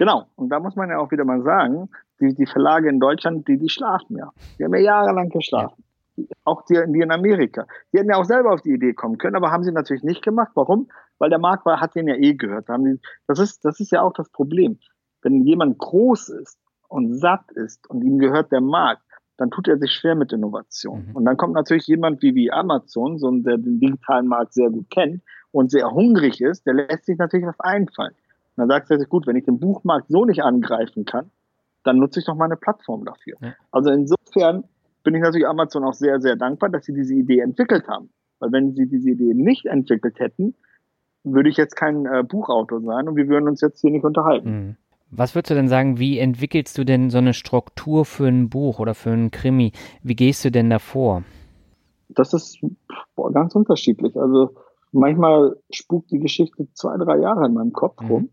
Genau, und da muss man ja auch wieder mal sagen, die, die Verlage in Deutschland, die, die schlafen ja. Die haben ja jahrelang geschlafen. Auch die, die in Amerika. Die hätten ja auch selber auf die Idee kommen können, aber haben sie natürlich nicht gemacht. Warum? Weil der Markt war, hat denen ja eh gehört. Das ist, das ist ja auch das Problem. Wenn jemand groß ist und satt ist und ihm gehört der Markt, dann tut er sich schwer mit Innovation. Mhm. Und dann kommt natürlich jemand wie, wie Amazon, so der den digitalen Markt sehr gut kennt und sehr hungrig ist, der lässt sich natürlich was einfallen. Und dann sagt er sich, gut, wenn ich den Buchmarkt so nicht angreifen kann, dann nutze ich doch mal eine Plattform dafür. Ja. Also insofern bin ich natürlich Amazon auch sehr, sehr dankbar, dass sie diese Idee entwickelt haben. Weil wenn sie diese Idee nicht entwickelt hätten, würde ich jetzt kein äh, Buchautor sein und wir würden uns jetzt hier nicht unterhalten. Mhm. Was würdest du denn sagen, wie entwickelst du denn so eine Struktur für ein Buch oder für ein Krimi? Wie gehst du denn davor? Das ist boah, ganz unterschiedlich. Also manchmal spukt die Geschichte zwei, drei Jahre in meinem Kopf mhm. rum.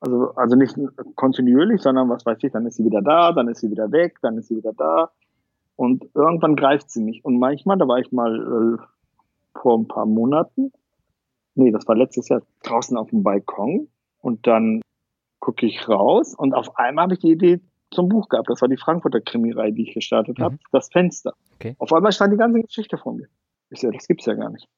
Also, also nicht kontinuierlich, sondern was weiß ich, dann ist sie wieder da, dann ist sie wieder weg, dann ist sie wieder da. Und irgendwann greift sie mich. Und manchmal, da war ich mal äh, vor ein paar Monaten, nee, das war letztes Jahr draußen auf dem Balkon und dann gucke ich raus und auf einmal habe ich die Idee zum Buch gehabt. Das war die Frankfurter Krimireihe, die ich gestartet mhm. habe. Das Fenster. Okay. Auf einmal stand die ganze Geschichte vor mir. Ich sehe, das gibt's ja gar nicht.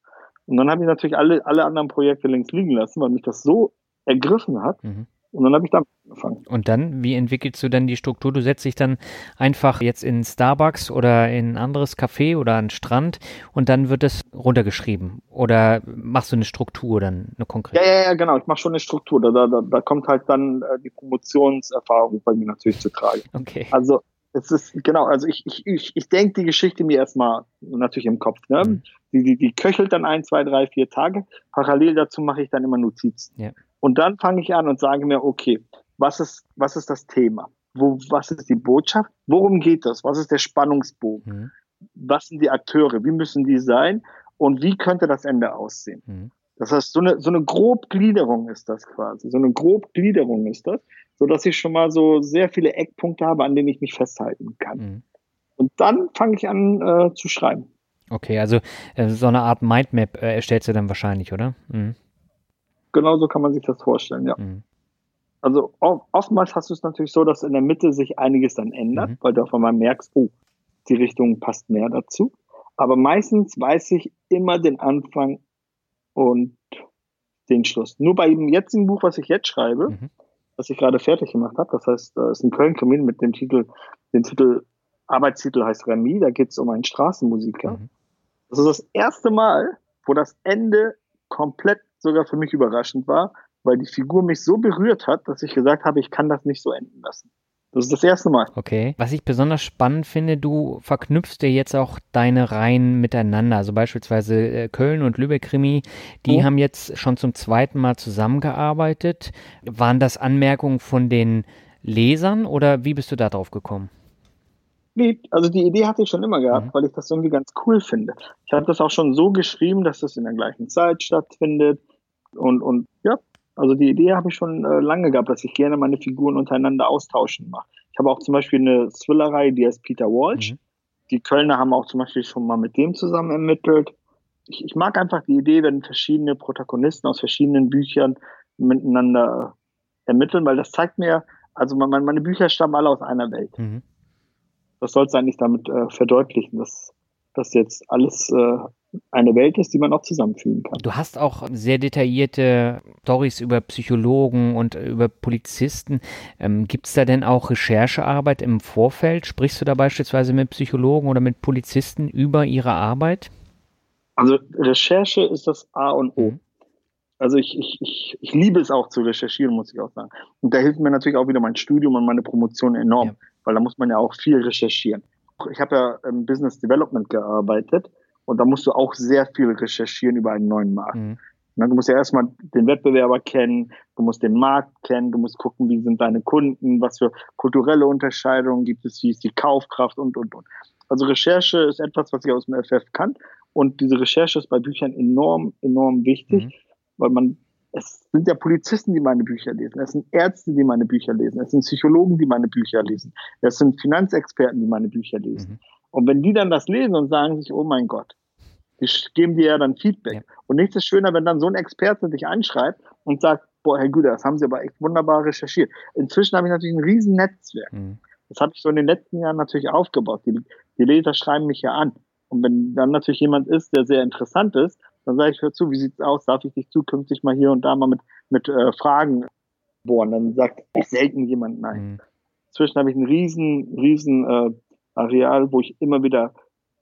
Und dann habe ich natürlich alle, alle anderen Projekte links liegen lassen, weil mich das so ergriffen hat. Mhm. Und dann habe ich damit angefangen. Und dann, wie entwickelst du dann die Struktur? Du setzt dich dann einfach jetzt in Starbucks oder in ein anderes Café oder an den Strand und dann wird es runtergeschrieben. Oder machst du eine Struktur dann, eine konkrete? Ja, ja, ja, genau. Ich mache schon eine Struktur. Da, da, da kommt halt dann äh, die Promotionserfahrung bei mir natürlich zu tragen. Okay. Also es ist, genau, also ich, ich, ich, ich denke die Geschichte mir erstmal natürlich im Kopf. Ne? Mhm. Die, die, die köchelt dann ein, zwei, drei, vier Tage. Parallel dazu mache ich dann immer Notizen. Ja. Und dann fange ich an und sage mir, okay, was ist, was ist das Thema? Wo, was ist die Botschaft? Worum geht das? Was ist der Spannungsbogen? Mhm. Was sind die Akteure? Wie müssen die sein? Und wie könnte das Ende aussehen? Mhm. Das heißt, so eine, so eine Grobgliederung ist das quasi. So eine Grobgliederung ist das, so dass ich schon mal so sehr viele Eckpunkte habe, an denen ich mich festhalten kann. Mhm. Und dann fange ich an äh, zu schreiben. Okay, also äh, so eine Art Mindmap äh, erstellst du dann wahrscheinlich, oder? Mhm genau so kann man sich das vorstellen, ja. Mhm. Also oftmals hast du es natürlich so, dass in der Mitte sich einiges dann ändert, mhm. weil du auf einmal merkst, oh, die Richtung passt mehr dazu. Aber meistens weiß ich immer den Anfang und den Schluss. Nur bei dem jetzigen Buch, was ich jetzt schreibe, mhm. was ich gerade fertig gemacht habe, das heißt, da ist ein Köln-Kamin mit dem Titel, den Titel, Arbeitstitel heißt Remy, da geht es um einen Straßenmusiker. Mhm. Das ist das erste Mal, wo das Ende komplett sogar für mich überraschend war, weil die Figur mich so berührt hat, dass ich gesagt habe, ich kann das nicht so enden lassen. Das ist das erste Mal. Okay. Was ich besonders spannend finde, du verknüpfst ja jetzt auch deine Reihen miteinander. Also beispielsweise äh, Köln und Lübeck-Krimi, die oh. haben jetzt schon zum zweiten Mal zusammengearbeitet. Waren das Anmerkungen von den Lesern oder wie bist du da drauf gekommen? Nee, also die Idee hatte ich schon immer gehabt, mhm. weil ich das irgendwie ganz cool finde. Ich habe das auch schon so geschrieben, dass das in der gleichen Zeit stattfindet. Und, und ja, also die Idee habe ich schon äh, lange gehabt, dass ich gerne meine Figuren untereinander austauschen mache. Ich habe auch zum Beispiel eine Thriller-Reihe, die heißt Peter Walsh. Mhm. Die Kölner haben auch zum Beispiel schon mal mit dem zusammen ermittelt. Ich, ich mag einfach die Idee, wenn verschiedene Protagonisten aus verschiedenen Büchern miteinander ermitteln, weil das zeigt mir, also meine, meine Bücher stammen alle aus einer Welt. Mhm. Das soll es eigentlich damit äh, verdeutlichen, dass das jetzt alles äh, eine Welt ist, die man auch zusammenfügen kann. Du hast auch sehr detaillierte Stories über Psychologen und über Polizisten. Ähm, Gibt es da denn auch Recherchearbeit im Vorfeld? Sprichst du da beispielsweise mit Psychologen oder mit Polizisten über ihre Arbeit? Also Recherche ist das A und O. Mhm. Also ich, ich, ich, ich liebe es auch zu recherchieren, muss ich auch sagen. Und da hilft mir natürlich auch wieder mein Studium und meine Promotion enorm, ja. weil da muss man ja auch viel recherchieren. Ich habe ja im Business Development gearbeitet und da musst du auch sehr viel recherchieren über einen neuen Markt. Mhm. Du musst ja erstmal den Wettbewerber kennen, du musst den Markt kennen, du musst gucken, wie sind deine Kunden, was für kulturelle Unterscheidungen gibt es, wie ist die Kaufkraft und, und, und. Also Recherche ist etwas, was ich aus dem FF kann und diese Recherche ist bei Büchern enorm, enorm wichtig, mhm. weil man, es sind ja Polizisten, die meine Bücher lesen, es sind Ärzte, die meine Bücher lesen, es sind Psychologen, die meine Bücher lesen, es sind Finanzexperten, die meine Bücher lesen. Mhm. Und wenn die dann das lesen und sagen sich, oh mein Gott, die geben dir ja dann Feedback. Ja. Und nichts ist schöner, wenn dann so ein Experte dich anschreibt und sagt, boah, Herr Güter, das haben Sie aber echt wunderbar recherchiert. Inzwischen habe ich natürlich ein riesen Netzwerk. Mhm. Das habe ich so in den letzten Jahren natürlich aufgebaut. Die, die Leser schreiben mich ja an. Und wenn dann natürlich jemand ist, der sehr interessant ist, dann sage ich, hör zu, wie sieht's aus? Darf ich dich zukünftig mal hier und da mal mit, mit äh, Fragen bohren? Dann sagt ich selten jemand nein. Mhm. Inzwischen habe ich ein riesen, riesen äh, Areal, wo ich immer wieder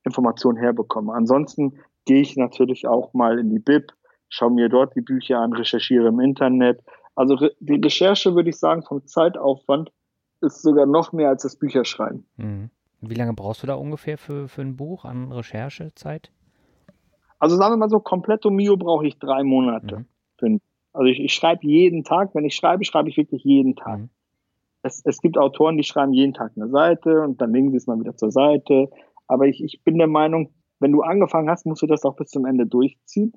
Informationen herbekomme. Ansonsten gehe ich natürlich auch mal in die Bib, schaue mir dort die Bücher an, recherchiere im Internet. Also die Recherche, würde ich sagen, vom Zeitaufwand ist sogar noch mehr als das Bücherschreiben. Mhm. Wie lange brauchst du da ungefähr für, für ein Buch an Recherchezeit? Also sagen wir mal so, kompletto Mio brauche ich drei Monate. Mhm. Also ich, ich schreibe jeden Tag. Wenn ich schreibe, schreibe ich wirklich jeden Tag. Mhm. Es, es gibt Autoren, die schreiben jeden Tag eine Seite und dann legen sie es mal wieder zur Seite. Aber ich, ich bin der Meinung, wenn du angefangen hast, musst du das auch bis zum Ende durchziehen.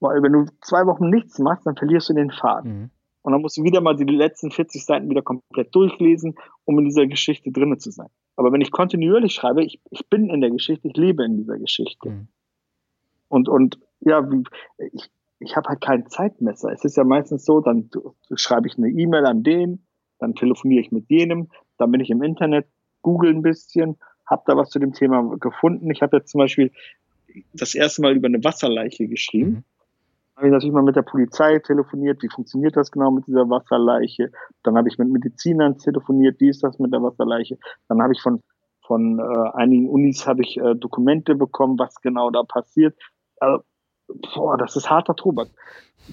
Weil wenn du zwei Wochen nichts machst, dann verlierst du den Faden. Mhm. Und dann musst du wieder mal die letzten 40 Seiten wieder komplett durchlesen, um in dieser Geschichte drinnen zu sein. Aber wenn ich kontinuierlich schreibe, ich, ich bin in der Geschichte, ich lebe in dieser Geschichte. Mhm. Und, und ja, ich, ich habe halt kein Zeitmesser. Es ist ja meistens so, dann schreibe ich eine E-Mail an den, dann telefoniere ich mit jenem, dann bin ich im Internet, google ein bisschen, habe da was zu dem Thema gefunden. Ich habe jetzt zum Beispiel das erste Mal über eine Wasserleiche geschrieben. Mhm habe ich natürlich mal mit der Polizei telefoniert, wie funktioniert das genau mit dieser Wasserleiche. Dann habe ich mit Medizinern telefoniert, wie ist das mit der Wasserleiche. Dann habe ich von, von äh, einigen Unis habe ich äh, Dokumente bekommen, was genau da passiert. Also, boah, das ist harter Tobak.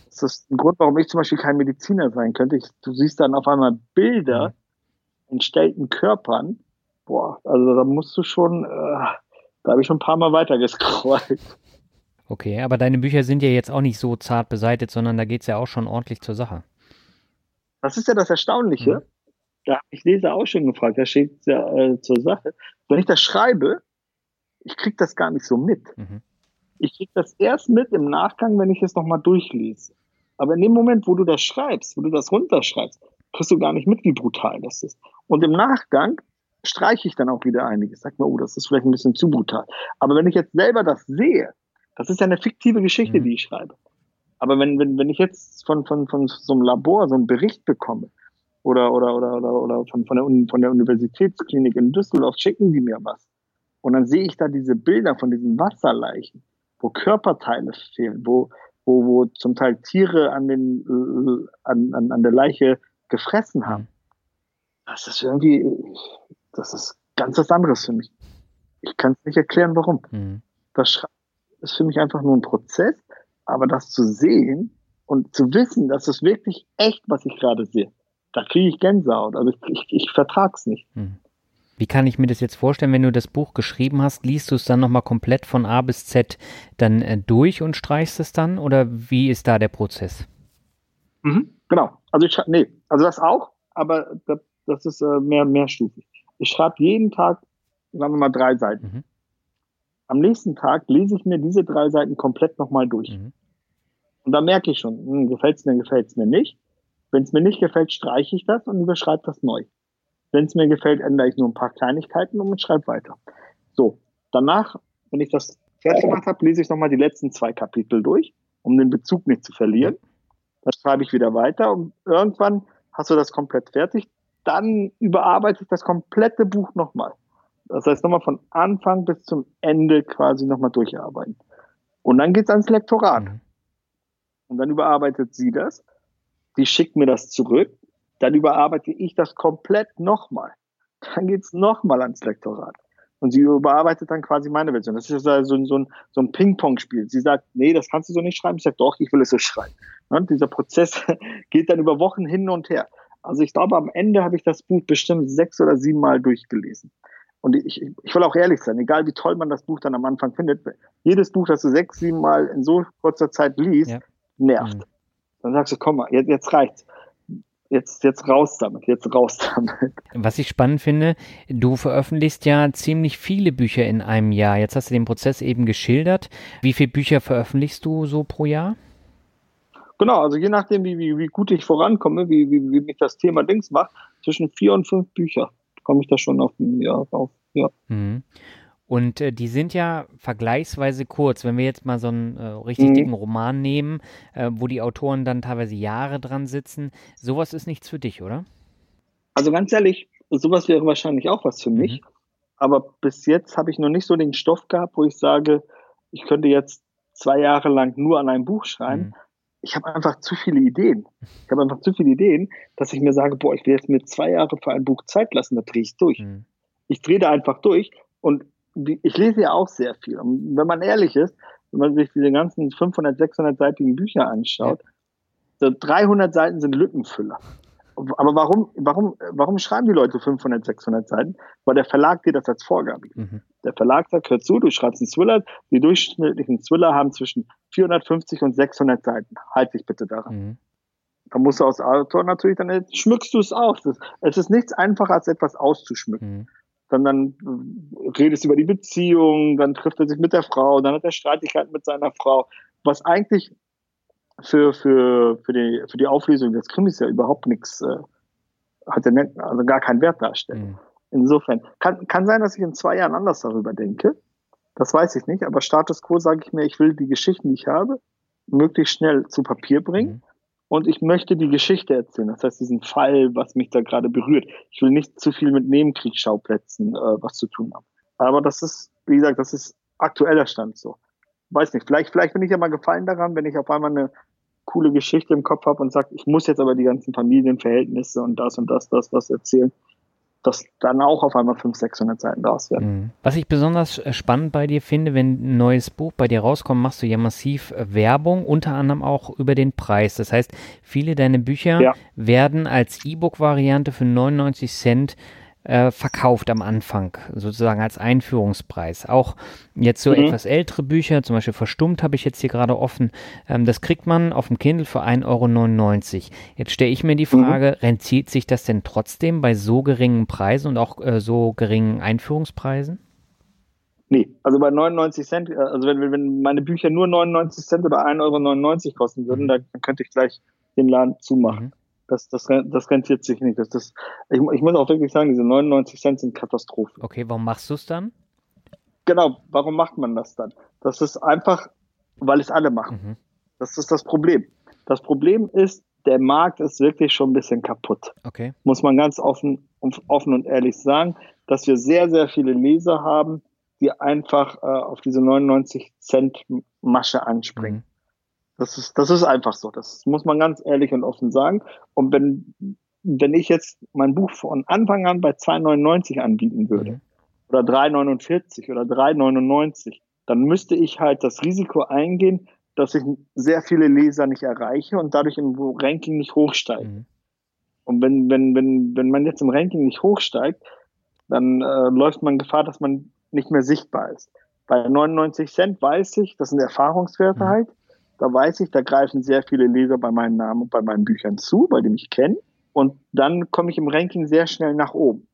Das ist ein Grund, warum ich zum Beispiel kein Mediziner sein könnte. Ich, du siehst dann auf einmal Bilder entstellten Körpern. Boah, also da musst du schon, äh, da habe ich schon ein paar Mal weiter gescrollt. Okay, aber deine Bücher sind ja jetzt auch nicht so zart beseitet, sondern da geht es ja auch schon ordentlich zur Sache. Das ist ja das Erstaunliche. Mhm. Da habe ich Leser auch schon gefragt, da steht es ja äh, zur Sache. Wenn ich das schreibe, ich kriege das gar nicht so mit. Mhm. Ich kriege das erst mit im Nachgang, wenn ich es nochmal durchlese. Aber in dem Moment, wo du das schreibst, wo du das runterschreibst, kriegst du gar nicht mit, wie brutal das ist. Und im Nachgang streiche ich dann auch wieder einiges. Sag mir, oh, das ist vielleicht ein bisschen zu brutal. Aber wenn ich jetzt selber das sehe, das ist ja eine fiktive Geschichte, mhm. die ich schreibe. Aber wenn, wenn, wenn ich jetzt von, von, von so einem Labor so einen Bericht bekomme, oder, oder, oder, oder, oder von, von, der, von der Universitätsklinik in Düsseldorf schicken die mir was. Und dann sehe ich da diese Bilder von diesen Wasserleichen, wo Körperteile fehlen, wo, wo, wo zum Teil Tiere an, den, äh, an, an, an der Leiche gefressen haben. Das ist irgendwie, das ist ganz was anderes für mich. Ich kann es nicht erklären, warum. Mhm. Das ist für mich einfach nur ein Prozess, aber das zu sehen und zu wissen, dass es wirklich echt, was ich gerade sehe, da kriege ich Gänsehaut. Also ich, ich, ich vertrag's nicht. Hm. Wie kann ich mir das jetzt vorstellen, wenn du das Buch geschrieben hast, liest du es dann nochmal komplett von A bis Z dann äh, durch und streichst es dann? Oder wie ist da der Prozess? Mhm, genau. Also ich nee, also das auch, aber das, das ist äh, mehr mehrstufig. Ich schreibe jeden Tag, sagen wir mal, drei Seiten. Mhm. Am nächsten Tag lese ich mir diese drei Seiten komplett nochmal durch. Mhm. Und da merke ich schon, hm, gefällt es mir, gefällt es mir nicht. Wenn es mir nicht gefällt, streiche ich das und überschreibe das neu. Wenn es mir gefällt, ändere ich nur ein paar Kleinigkeiten und schreibe weiter. So, danach, wenn ich das fertig gemacht habe, lese ich nochmal die letzten zwei Kapitel durch, um den Bezug nicht zu verlieren. Dann schreibe ich wieder weiter und irgendwann hast du das komplett fertig. Dann überarbeite ich das komplette Buch nochmal. Das heißt, nochmal von Anfang bis zum Ende quasi nochmal durcharbeiten. Und dann geht's ans Lektorat. Mhm. Und dann überarbeitet sie das. Die schickt mir das zurück. Dann überarbeite ich das komplett nochmal. Dann geht's nochmal ans Lektorat. Und sie überarbeitet dann quasi meine Version. Das ist also so, ein, so ein Ping-Pong-Spiel. Sie sagt, nee, das kannst du so nicht schreiben. Ich sage, doch, ich will es so schreiben. Und dieser Prozess geht dann über Wochen hin und her. Also ich glaube, am Ende habe ich das Buch bestimmt sechs oder sieben Mal durchgelesen. Und ich, ich will auch ehrlich sein, egal wie toll man das Buch dann am Anfang findet, jedes Buch, das du sechs, sieben Mal in so kurzer Zeit liest, ja. nervt. Mhm. Dann sagst du, komm mal, jetzt, jetzt reicht's. Jetzt, jetzt raus damit, jetzt raus damit. Was ich spannend finde, du veröffentlichst ja ziemlich viele Bücher in einem Jahr. Jetzt hast du den Prozess eben geschildert. Wie viele Bücher veröffentlichst du so pro Jahr? Genau, also je nachdem, wie, wie, wie gut ich vorankomme, wie, wie, wie mich das Thema Dings macht, zwischen vier und fünf Bücher komme ich da schon auf ein Jahr rauf. Ja. Mhm. Und äh, die sind ja vergleichsweise kurz. Wenn wir jetzt mal so einen äh, richtig mhm. dicken Roman nehmen, äh, wo die Autoren dann teilweise Jahre dran sitzen, sowas ist nichts für dich, oder? Also ganz ehrlich, sowas wäre wahrscheinlich auch was für mhm. mich. Aber bis jetzt habe ich noch nicht so den Stoff gehabt, wo ich sage, ich könnte jetzt zwei Jahre lang nur an einem Buch schreiben. Mhm. Ich habe einfach zu viele Ideen. Ich habe einfach zu viele Ideen, dass ich mir sage, boah, ich will jetzt mir zwei Jahre für ein Buch Zeit lassen, da drehe ich durch. Mhm. Ich drehe da einfach durch und ich lese ja auch sehr viel. Und wenn man ehrlich ist, wenn man sich diese ganzen 500, 600-seitigen Bücher anschaut, ja. so 300 Seiten sind Lückenfüller. Aber warum, warum, warum schreiben die Leute 500, 600 Seiten? Weil der Verlag dir das als Vorgabe gibt. Mhm. Der Verlag sagt, hör zu, du schreibst einen Thriller. Die durchschnittlichen Thriller haben zwischen 450 und 600 Seiten. Halt dich bitte daran. Mhm. Da musst du als Autor natürlich, dann schmückst du es aus. Es ist nichts einfacher, als etwas auszuschmücken. Mhm. Dann, dann redest du über die Beziehung, dann trifft er sich mit der Frau, dann hat er Streitigkeiten mit seiner Frau. Was eigentlich für, für, für, die, für die Auflösung des Krimis ja überhaupt nichts, äh, hat er nicht, also gar keinen Wert darstellt. Mhm. Insofern, kann, kann sein, dass ich in zwei Jahren anders darüber denke. Das weiß ich nicht, aber Status quo sage ich mir, ich will die Geschichten, die ich habe, möglichst schnell zu Papier bringen. Mhm. Und ich möchte die Geschichte erzählen, das heißt diesen Fall, was mich da gerade berührt. Ich will nicht zu viel mit Nebenkriegsschauplätzen äh, was zu tun haben. Aber das ist, wie gesagt, das ist aktueller Stand so. Weiß nicht, vielleicht, vielleicht bin ich ja mal gefallen daran, wenn ich auf einmal eine coole Geschichte im Kopf habe und sage, ich muss jetzt aber die ganzen Familienverhältnisse und das und das, das, das erzählen, dass dann auch auf einmal 500, 600 Seiten draus werden. Mhm. Was ich besonders äh, spannend bei dir finde, wenn ein neues Buch bei dir rauskommt, machst du ja massiv äh, Werbung, unter anderem auch über den Preis. Das heißt, viele deiner Bücher ja. werden als E-Book-Variante für 99 Cent äh, verkauft am Anfang, sozusagen als Einführungspreis. Auch jetzt so mhm. etwas ältere Bücher, zum Beispiel Verstummt habe ich jetzt hier gerade offen, ähm, das kriegt man auf dem Kindle für 1,99 Euro. Jetzt stelle ich mir die mhm. Frage, mhm. rentiert sich das denn trotzdem bei so geringen Preisen und auch äh, so geringen Einführungspreisen? Nee, also bei 99 Cent, äh, also wenn, wenn meine Bücher nur 99 Cent oder 1,99 Euro kosten würden, mhm. dann könnte ich gleich den Laden zumachen. Mhm. Das, das, das rentiert sich nicht. Das, das, ich, ich muss auch wirklich sagen, diese 99 Cent sind Katastrophe. Okay, warum machst du es dann? Genau, warum macht man das dann? Das ist einfach, weil es alle machen. Mhm. Das ist das Problem. Das Problem ist, der Markt ist wirklich schon ein bisschen kaputt. Okay. Muss man ganz offen, offen und ehrlich sagen, dass wir sehr, sehr viele Leser haben, die einfach äh, auf diese 99 Cent Masche anspringen. Mhm. Das ist, das ist einfach so. Das muss man ganz ehrlich und offen sagen. Und wenn, wenn ich jetzt mein Buch von Anfang an bei 2,99 anbieten würde, mhm. oder 3,49 oder 3,99, dann müsste ich halt das Risiko eingehen, dass ich sehr viele Leser nicht erreiche und dadurch im Ranking nicht hochsteige. Mhm. Und wenn, wenn, wenn, wenn man jetzt im Ranking nicht hochsteigt, dann äh, läuft man Gefahr, dass man nicht mehr sichtbar ist. Bei 99 Cent weiß ich, das sind Erfahrungswerte mhm. halt, da weiß ich, da greifen sehr viele Leser bei meinen Namen und bei meinen Büchern zu, weil die mich kennen. Und dann komme ich im Ranking sehr schnell nach oben.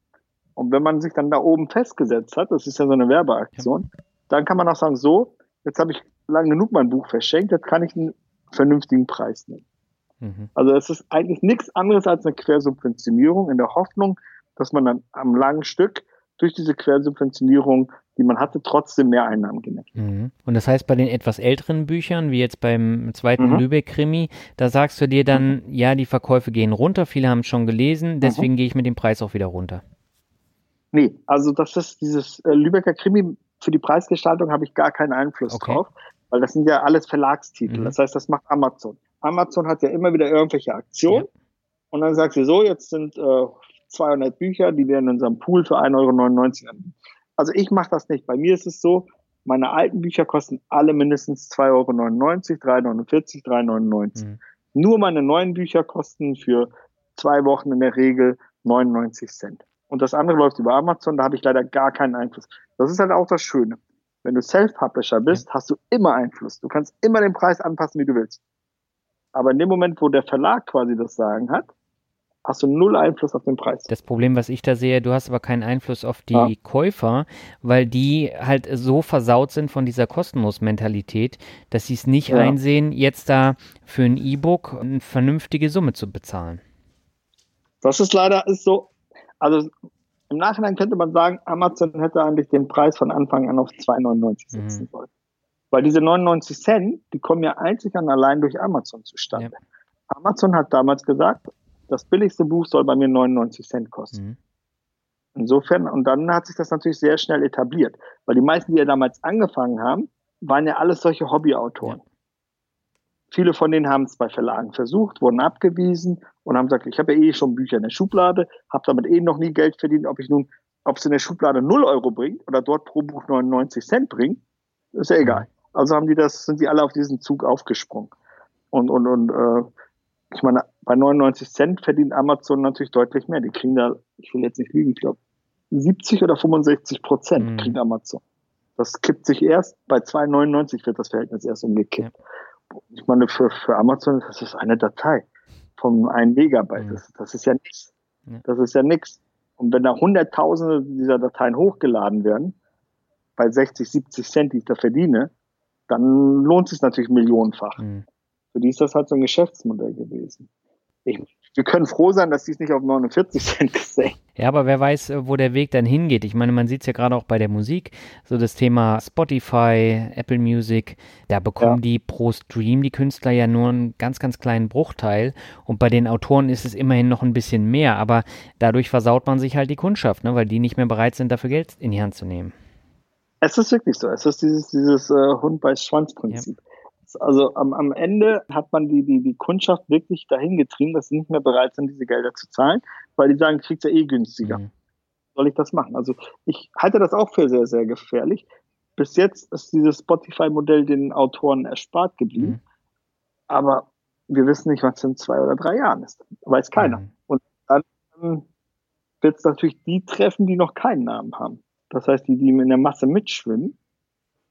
Und wenn man sich dann da oben festgesetzt hat, das ist ja so eine Werbeaktion, dann kann man auch sagen, so, jetzt habe ich lang genug mein Buch verschenkt, jetzt kann ich einen vernünftigen Preis nehmen. Mhm. Also es ist eigentlich nichts anderes als eine Quersubventionierung in der Hoffnung, dass man dann am langen Stück durch diese Quersubventionierung die man hatte, trotzdem mehr Einnahmen generiert. Mhm. Und das heißt, bei den etwas älteren Büchern, wie jetzt beim zweiten mhm. Lübeck-Krimi, da sagst du dir dann, mhm. ja, die Verkäufe gehen runter, viele haben es schon gelesen, mhm. deswegen gehe ich mit dem Preis auch wieder runter. Nee, also das ist dieses äh, Lübecker Krimi, für die Preisgestaltung habe ich gar keinen Einfluss okay. drauf, weil das sind ja alles Verlagstitel. Mhm. Das heißt, das macht Amazon. Amazon hat ja immer wieder irgendwelche Aktionen ja. und dann sagst du so, jetzt sind äh, 200 Bücher, die wir in unserem Pool für 1,99 Euro anbieten. Also ich mache das nicht. Bei mir ist es so, meine alten Bücher kosten alle mindestens 2,99 Euro, 3,49, 3,99. Mhm. Nur meine neuen Bücher kosten für zwei Wochen in der Regel 99 Cent. Und das andere läuft über Amazon, da habe ich leider gar keinen Einfluss. Das ist halt auch das Schöne. Wenn du Self-Publisher bist, hast du immer Einfluss. Du kannst immer den Preis anpassen, wie du willst. Aber in dem Moment, wo der Verlag quasi das Sagen hat, hast du null Einfluss auf den Preis. Das Problem, was ich da sehe, du hast aber keinen Einfluss auf die ja. Käufer, weil die halt so versaut sind von dieser Kostenlos-Mentalität, dass sie es nicht ja. einsehen, jetzt da für ein E-Book eine vernünftige Summe zu bezahlen. Das ist leider ist so, also Im Nachhinein könnte man sagen, Amazon hätte eigentlich den Preis von Anfang an auf 2,99 setzen mhm. sollen. Weil diese 99 Cent, die kommen ja einzig und allein durch Amazon zustande. Ja. Amazon hat damals gesagt, das billigste Buch soll bei mir 99 Cent kosten. Mhm. Insofern, und dann hat sich das natürlich sehr schnell etabliert, weil die meisten, die ja damals angefangen haben, waren ja alles solche Hobbyautoren. Ja. Viele von denen haben es bei Verlagen versucht, wurden abgewiesen und haben gesagt, ich habe ja eh schon Bücher in der Schublade, habe damit eh noch nie Geld verdient, ob ich nun, ob es in der Schublade 0 Euro bringt oder dort pro Buch 99 Cent bringt, ist ja egal. Also haben die das, sind die alle auf diesen Zug aufgesprungen. Und, und, und äh, ich meine, bei 99 Cent verdient Amazon natürlich deutlich mehr. Die kriegen da, ich will jetzt nicht lügen, ich glaube, 70 oder 65 Prozent mhm. kriegt Amazon. Das kippt sich erst, bei 2,99 wird das Verhältnis erst umgekippt. Ja. Ich meine, für, für Amazon, das ist eine Datei von 1 Megabyte. Mhm. Das, das, ist ja nichts. Ja. Das ist ja nichts. Und wenn da Hunderttausende dieser Dateien hochgeladen werden, bei 60, 70 Cent, die ich da verdiene, dann lohnt es sich natürlich millionenfach. Mhm. Für die ist das halt so ein Geschäftsmodell gewesen. Ich, wir können froh sein, dass die es nicht auf 49 Cent gesenkt ja, aber wer weiß, äh, wo der Weg dann hingeht. Ich meine, man sieht es ja gerade auch bei der Musik, so das Thema Spotify, Apple Music, da bekommen ja. die pro Stream die Künstler ja nur einen ganz, ganz kleinen Bruchteil und bei den Autoren ist es immerhin noch ein bisschen mehr, aber dadurch versaut man sich halt die Kundschaft, ne, weil die nicht mehr bereit sind, dafür Geld in die Hand zu nehmen. Es ist wirklich so. Es ist dieses, dieses äh, Hund bei Schwanz-Prinzip. Ja. Also am, am Ende hat man die, die, die Kundschaft wirklich dahin getrieben, dass sie nicht mehr bereit sind, diese Gelder zu zahlen, weil die sagen, kriegt's ja eh günstiger. Mhm. Soll ich das machen? Also ich halte das auch für sehr, sehr gefährlich. Bis jetzt ist dieses Spotify-Modell den Autoren erspart geblieben. Mhm. Aber wir wissen nicht, was in zwei oder drei Jahren ist. Weiß keiner. Mhm. Und dann wird es natürlich die treffen, die noch keinen Namen haben. Das heißt, die, die in der Masse mitschwimmen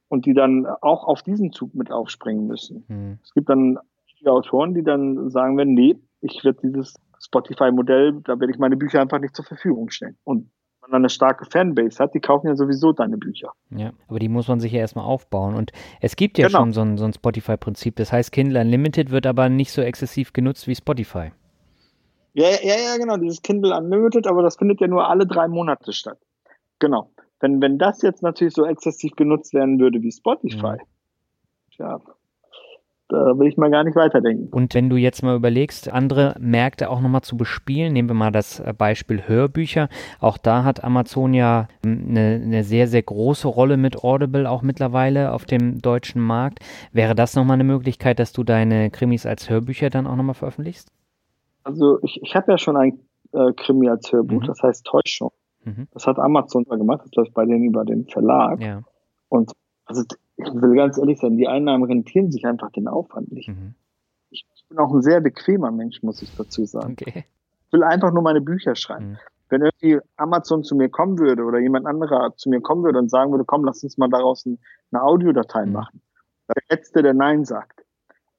und die dann auch auf diesen Zug mit aufspringen müssen. Mhm. Es gibt dann viele Autoren, die dann sagen werden, nee, ich werde dieses Spotify-Modell, da werde ich meine Bücher einfach nicht zur Verfügung stellen. Und wenn man eine starke Fanbase hat, die kaufen ja sowieso deine Bücher. Ja, aber die muss man sich ja erstmal aufbauen. Und es gibt ja genau. schon so ein, so ein Spotify-Prinzip. Das heißt, Kindle Unlimited wird aber nicht so exzessiv genutzt wie Spotify. Ja, ja, ja, genau, dieses Kindle Unlimited, aber das findet ja nur alle drei Monate statt. Genau. Wenn, wenn das jetzt natürlich so exzessiv genutzt werden würde wie Spotify, mhm. tja, da will ich mal gar nicht weiterdenken. Und wenn du jetzt mal überlegst, andere Märkte auch nochmal zu bespielen, nehmen wir mal das äh, Beispiel Hörbücher. Auch da hat Amazon ja eine, eine, sehr, sehr große Rolle mit Audible auch mittlerweile auf dem deutschen Markt. Wäre das nochmal eine Möglichkeit, dass du deine Krimis als Hörbücher dann auch nochmal veröffentlichst? Also ich, ich habe ja schon ein äh, Krimi als Hörbuch, mhm. das heißt Täuschung. Mhm. Das hat Amazon gemacht, das läuft bei denen über den Verlag. Ja. Und also ich will ganz ehrlich sein, die Einnahmen rentieren sich einfach den Aufwand nicht. Mhm. Ich, bin auch ein sehr bequemer Mensch, muss ich dazu sagen. Okay. Ich will einfach nur meine Bücher schreiben. Mhm. Wenn irgendwie Amazon zu mir kommen würde oder jemand anderer zu mir kommen würde und sagen würde, komm, lass uns mal daraus ein, eine Audiodatei mhm. machen. Der Letzte, der Nein sagt.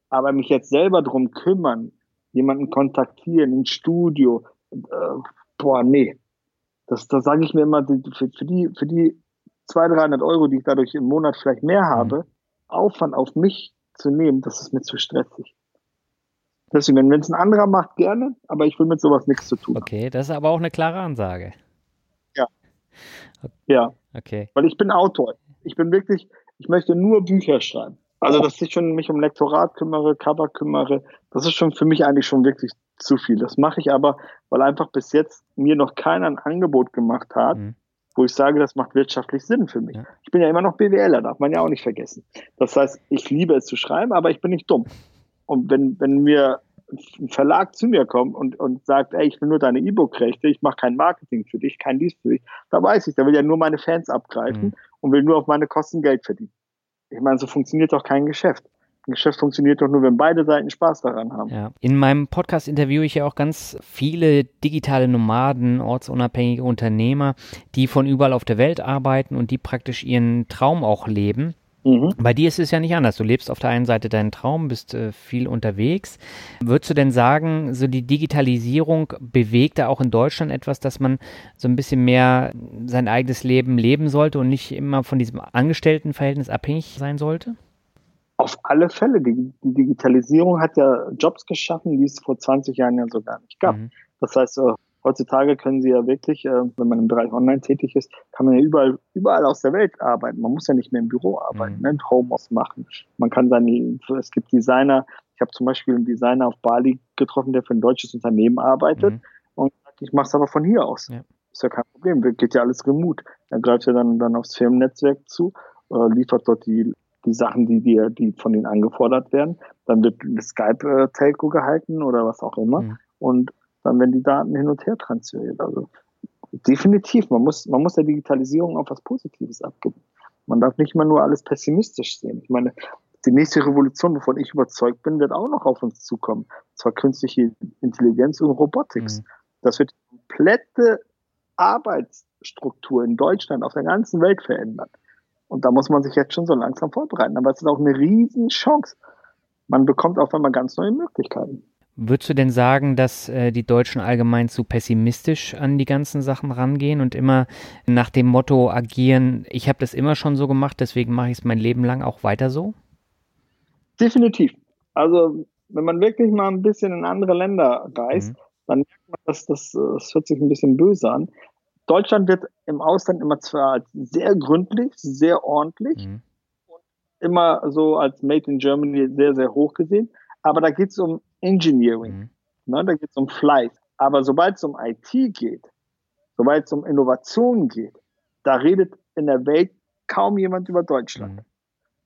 Aber mich jetzt selber drum kümmern, jemanden kontaktieren, ein Studio, äh, boah, nee. Das, das sage ich mir immer, für, für, die, für die 200, 300 Euro, die ich dadurch im Monat vielleicht mehr mhm. habe. Aufwand auf mich zu nehmen, das ist mir zu stressig. Deswegen, wenn es ein anderer macht, gerne, aber ich will mit sowas nichts zu tun. Okay, das ist aber auch eine klare Ansage. Ja. Ja. Okay. Weil ich bin Autor. Ich bin wirklich, ich möchte nur Bücher schreiben. Also, dass ich schon mich um Lektorat kümmere, Cover kümmere, das ist schon für mich eigentlich schon wirklich zu viel. Das mache ich aber, weil einfach bis jetzt mir noch keiner ein Angebot gemacht hat, mhm. wo ich sage, das macht wirtschaftlich Sinn für mich. Ja. Ich bin ja immer noch BWLer, darf man ja auch nicht vergessen. Das heißt, ich liebe es zu schreiben, aber ich bin nicht dumm. Und wenn, wenn mir ein Verlag zu mir kommt und, und sagt, ey, ich will nur deine E-Book-Rechte, ich mache kein Marketing für dich, kein Dies für dich, da weiß ich, der will ja nur meine Fans abgreifen mhm. und will nur auf meine Kosten Geld verdienen. Ich meine, so funktioniert doch kein Geschäft. Ein Geschäft funktioniert doch nur, wenn beide Seiten Spaß daran haben. Ja. In meinem Podcast interviewe ich ja auch ganz viele digitale Nomaden, ortsunabhängige Unternehmer, die von überall auf der Welt arbeiten und die praktisch ihren Traum auch leben. Mhm. Bei dir ist es ja nicht anders. Du lebst auf der einen Seite deinen Traum, bist äh, viel unterwegs. Würdest du denn sagen, so die Digitalisierung bewegt da auch in Deutschland etwas, dass man so ein bisschen mehr sein eigenes Leben leben sollte und nicht immer von diesem Angestelltenverhältnis abhängig sein sollte? Auf alle Fälle. Die, die Digitalisierung hat ja Jobs geschaffen, die es vor 20 Jahren ja so gar nicht gab. Mhm. Das heißt, äh, heutzutage können sie ja wirklich, äh, wenn man im Bereich online tätig ist, kann man ja überall, überall aus der Welt arbeiten. Man muss ja nicht mehr im Büro arbeiten, mhm. ne? Homeoffice machen. Man kann seine, es gibt Designer, ich habe zum Beispiel einen Designer auf Bali getroffen, der für ein deutsches Unternehmen arbeitet mhm. und ich mache es aber von hier aus. Ja. Ist ja kein Problem, geht ja alles remote. Er greift ja dann, dann aufs Firmennetzwerk zu, äh, liefert dort die, die Sachen, die, die, die von ihnen angefordert werden. Dann wird eine Skype-Telco gehalten oder was auch immer. Mhm. Und dann werden die Daten hin und her transferiert. Also definitiv, man muss, man muss der Digitalisierung auch was Positives abgeben. Man darf nicht immer nur alles pessimistisch sehen. Ich meine, die nächste Revolution, wovon ich überzeugt bin, wird auch noch auf uns zukommen. Und zwar künstliche Intelligenz und Robotics. Mhm. Das wird die komplette Arbeitsstruktur in Deutschland, auf der ganzen Welt verändern. Und da muss man sich jetzt schon so langsam vorbereiten. Aber es ist auch eine Riesenchance. Man bekommt auf einmal ganz neue Möglichkeiten. Würdest du denn sagen, dass äh, die Deutschen allgemein zu pessimistisch an die ganzen Sachen rangehen und immer nach dem Motto agieren, ich habe das immer schon so gemacht, deswegen mache ich es mein Leben lang auch weiter so? Definitiv. Also wenn man wirklich mal ein bisschen in andere Länder reist, mhm. dann merkt man, dass das, das hört sich ein bisschen böse an. Deutschland wird im Ausland immer zwar als sehr gründlich, sehr ordentlich mhm. und immer so als Made in Germany sehr, sehr hoch gesehen. Aber da geht es um Engineering, mhm. ne, da geht es um Fleiß. Aber sobald es um IT geht, sobald es um Innovation geht, da redet in der Welt kaum jemand über Deutschland. Mhm.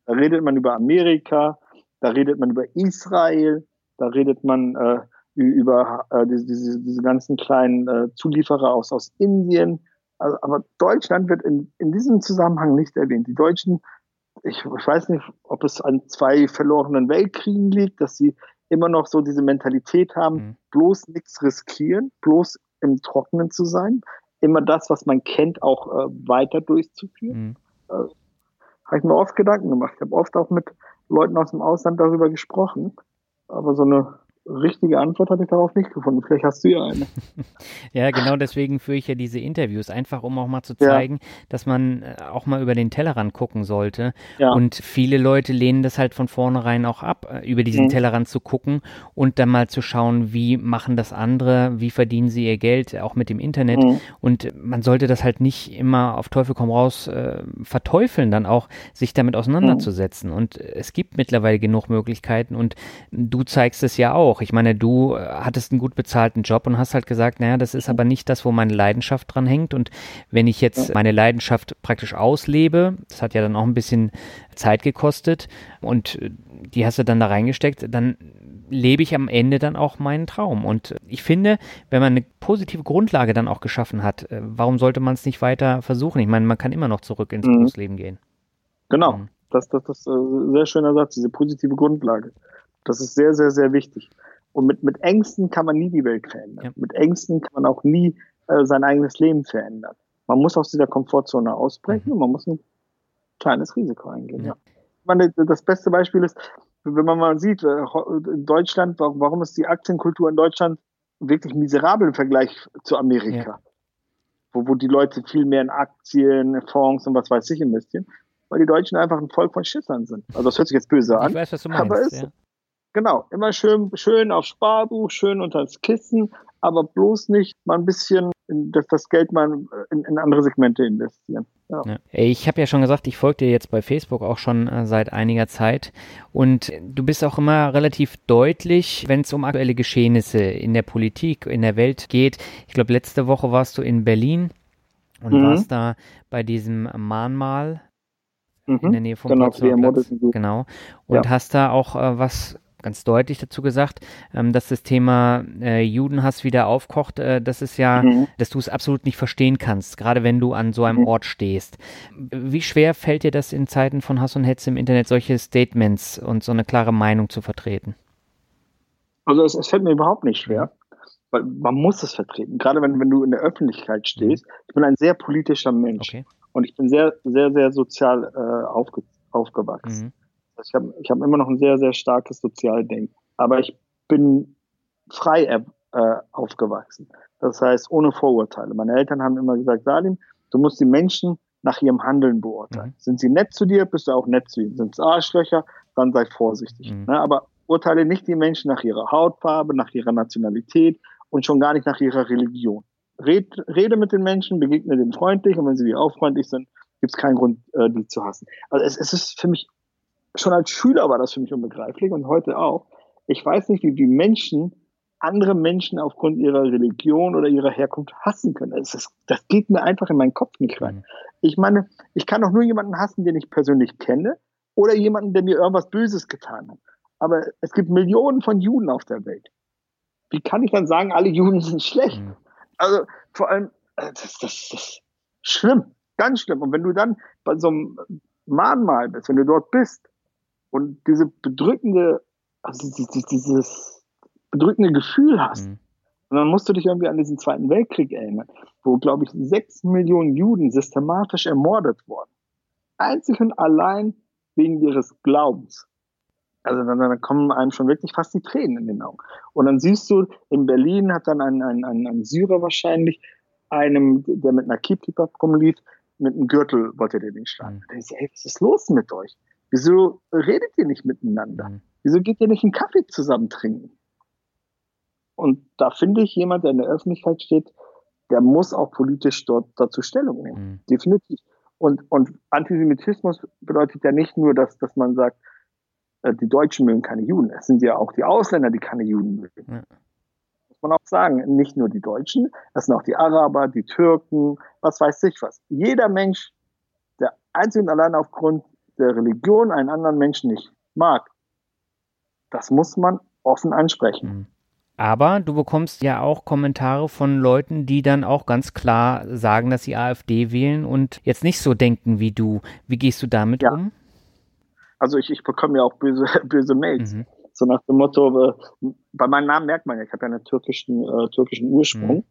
Da redet man über Amerika, da redet man über Israel, da redet man äh, über äh, diese, diese, ganzen kleinen äh, Zulieferer aus, aus Indien. Also, aber Deutschland wird in, in diesem Zusammenhang nicht erwähnt. Die Deutschen, ich, ich weiß nicht, ob es an zwei verlorenen Weltkriegen liegt, dass sie immer noch so diese Mentalität haben, mhm. bloß nichts riskieren, bloß im Trockenen zu sein, immer das, was man kennt, auch äh, weiter durchzuführen. Mhm. Äh, habe ich mir oft Gedanken gemacht. Ich habe oft auch mit Leuten aus dem Ausland darüber gesprochen. Aber so eine richtige Antwort habe ich darauf nicht gefunden. Vielleicht hast du ja eine. ja, genau deswegen führe ich ja diese Interviews, einfach um auch mal zu zeigen, ja. dass man äh, auch mal über den Tellerrand gucken sollte. Ja. Und viele Leute lehnen das halt von vornherein auch ab, äh, über diesen mhm. Tellerrand zu gucken und dann mal zu schauen, wie machen das andere, wie verdienen sie ihr Geld, auch mit dem Internet. Mhm. Und man sollte das halt nicht immer auf Teufel komm raus äh, verteufeln, dann auch sich damit auseinanderzusetzen. Mhm. Und es gibt mittlerweile genug Möglichkeiten und du zeigst es ja auch auch. Ich meine, du äh, hattest einen gut bezahlten Job und hast halt gesagt, naja, das ist aber nicht das, wo meine Leidenschaft dran hängt. Und wenn ich jetzt meine Leidenschaft praktisch auslebe, das hat ja dann auch ein bisschen Zeit gekostet und äh, die hast du dann da reingesteckt, dann lebe ich am Ende dann auch meinen Traum. Und ich finde, wenn man eine positive Grundlage dann auch geschaffen hat, äh, warum sollte man es nicht weiter versuchen? Ich meine, man kann immer noch zurück ins mhm. Berufsleben gehen. Genau, mhm. das, das, das ist ein sehr schöner Satz, diese positive Grundlage. Das ist sehr, sehr, sehr wichtig. Und mit, mit Ängsten kann man nie die Welt verändern. Ja. Mit Ängsten kann man auch nie äh, sein eigenes Leben verändern. Man muss aus dieser Komfortzone ausbrechen mhm. und man muss ein kleines Risiko eingehen. Ja. Ich meine, das beste Beispiel ist, wenn man mal sieht, äh, in Deutschland, warum ist die Aktienkultur in Deutschland wirklich miserabel im Vergleich zu Amerika? Ja. Wo, wo die Leute viel mehr in Aktien, Fonds und was weiß ich investieren, weil die Deutschen einfach ein Volk von Schissern sind. Also das hört sich jetzt böse an. Ich weiß, was du meinst. Aber ist, ja. Genau, immer schön, schön aufs Sparbuch, schön unter das Kissen, aber bloß nicht mal ein bisschen in, das, das Geld mal in, in andere Segmente investieren. Ja. Ja. Ich habe ja schon gesagt, ich folge dir jetzt bei Facebook auch schon äh, seit einiger Zeit und du bist auch immer relativ deutlich, wenn es um aktuelle Geschehnisse in der Politik, in der Welt geht. Ich glaube, letzte Woche warst du in Berlin und mhm. warst da bei diesem Mahnmal mhm. in der Nähe vom genau, Platz. Genau. Und ja. hast da auch äh, was ganz deutlich dazu gesagt, ähm, dass das Thema äh, Judenhass wieder aufkocht. Äh, das ist ja, mhm. dass du es absolut nicht verstehen kannst, gerade wenn du an so einem mhm. Ort stehst. Wie schwer fällt dir das in Zeiten von Hass und Hetze im Internet, solche Statements und so eine klare Meinung zu vertreten? Also es, es fällt mir überhaupt nicht schwer, weil man muss es vertreten. Gerade wenn, wenn du in der Öffentlichkeit stehst. Mhm. Ich bin ein sehr politischer Mensch okay. und ich bin sehr, sehr, sehr sozial äh, aufge aufgewachsen. Mhm. Ich habe ich hab immer noch ein sehr, sehr starkes Sozialdenken. Aber ich bin frei äh, aufgewachsen. Das heißt, ohne Vorurteile. Meine Eltern haben immer gesagt, Salim, du musst die Menschen nach ihrem Handeln beurteilen. Mhm. Sind sie nett zu dir, bist du auch nett zu ihnen. Sind es Arschlöcher, dann sei vorsichtig. Mhm. Ne? Aber urteile nicht die Menschen nach ihrer Hautfarbe, nach ihrer Nationalität und schon gar nicht nach ihrer Religion. red, rede mit den Menschen, begegne denen freundlich und wenn sie dir auch freundlich sind, gibt es keinen Grund, äh, die zu hassen. Also es, es ist für mich, schon als Schüler war das für mich unbegreiflich und heute auch. Ich weiß nicht, wie, wie Menschen andere Menschen aufgrund ihrer Religion oder ihrer Herkunft hassen können. Das, ist, das geht mir einfach in meinen Kopf nicht rein. Mhm. Ich meine, ich kann doch nur jemanden hassen, den ich persönlich kenne oder jemanden, der mir irgendwas Böses getan hat. Aber es gibt Millionen von Juden auf der Welt. Wie kann ich dann sagen, alle Juden sind schlecht? Mhm. Also vor allem, äh, das, das, das ist schlimm, ganz schlimm. Und wenn du dann bei so einem Mahnmal bist, wenn du dort bist und diese bedrückende, also dieses, bedrückende Gefühl hast, mhm. und dann musst du dich irgendwie an diesen Zweiten Weltkrieg erinnern, wo, glaube ich, sechs Millionen Juden systematisch ermordet wurden. Einzig und allein wegen ihres Glaubens. Also dann, dann, kommen einem schon wirklich fast die Tränen in den Augen. Und dann siehst du, in Berlin hat dann ein, ein, ein, ein Syrer wahrscheinlich einem, der mit einer Keepkeeper rumlief, mit einem Gürtel wollte der den schlagen. Mhm. Da ich, ey, was ist los mit euch? Wieso redet ihr nicht miteinander? Mhm. Wieso geht ihr nicht einen Kaffee zusammen trinken? Und da finde ich, jemand, der in der Öffentlichkeit steht, der muss auch politisch dort dazu Stellung nehmen. Mhm. Definitiv. Und, und Antisemitismus bedeutet ja nicht nur, dass, dass man sagt, äh, die Deutschen mögen keine Juden. Es sind ja auch die Ausländer, die keine Juden mögen. Ja. Muss man auch sagen, nicht nur die Deutschen, es sind auch die Araber, die Türken, was weiß ich was. Jeder Mensch, der einzig und allein aufgrund der Religion einen anderen Menschen nicht mag, das muss man offen ansprechen. Mhm. Aber du bekommst ja auch Kommentare von Leuten, die dann auch ganz klar sagen, dass sie AfD wählen und jetzt nicht so denken wie du. Wie gehst du damit ja. um? Also ich, ich bekomme ja auch böse, böse Mails. Mhm. So nach dem Motto, äh, bei meinem Namen merkt man ja, ich habe ja einen türkischen, äh, türkischen Ursprung, mhm.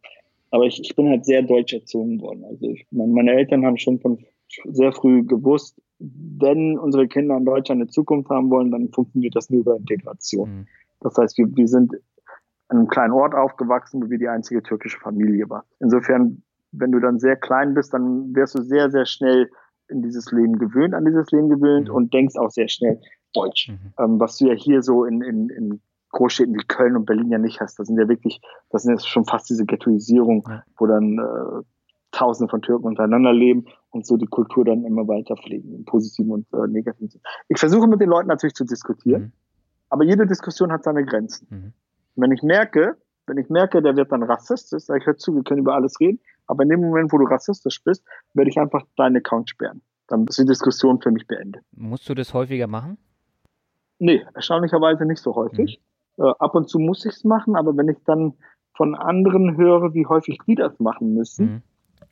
aber ich, ich bin halt sehr deutsch erzogen worden. Also ich, meine Eltern haben schon von sehr früh gewusst, wenn unsere Kinder in Deutschland eine Zukunft haben wollen, dann funktioniert das nur über Integration. Mhm. Das heißt, wir, wir sind in einem kleinen Ort aufgewachsen, wo wir die einzige türkische Familie waren. Insofern, wenn du dann sehr klein bist, dann wirst du sehr, sehr schnell in dieses Leben gewöhnt, an dieses Leben gewöhnt mhm. und denkst auch sehr schnell Deutsch. Mhm. Ähm, was du ja hier so in, in, in Großstädten wie Köln und Berlin ja nicht hast. Das sind ja wirklich, das sind jetzt schon fast diese Ghettoisierung, ja. wo dann äh, Tausende von Türken untereinander leben und so die Kultur dann immer weiter pflegen, im positiven und äh, negativen Sinne. Ich versuche mit den Leuten natürlich zu diskutieren, mhm. aber jede Diskussion hat seine Grenzen. Mhm. wenn ich merke, wenn ich merke, der wird dann rassistisch, sage ich, hör zu, wir können über alles reden, aber in dem Moment, wo du rassistisch bist, werde ich einfach deinen Account sperren. Dann ist die Diskussion für mich beendet. Musst du das häufiger machen? Nee, erstaunlicherweise nicht so häufig. Mhm. Äh, ab und zu muss ich es machen, aber wenn ich dann von anderen höre, wie häufig die das machen müssen, mhm.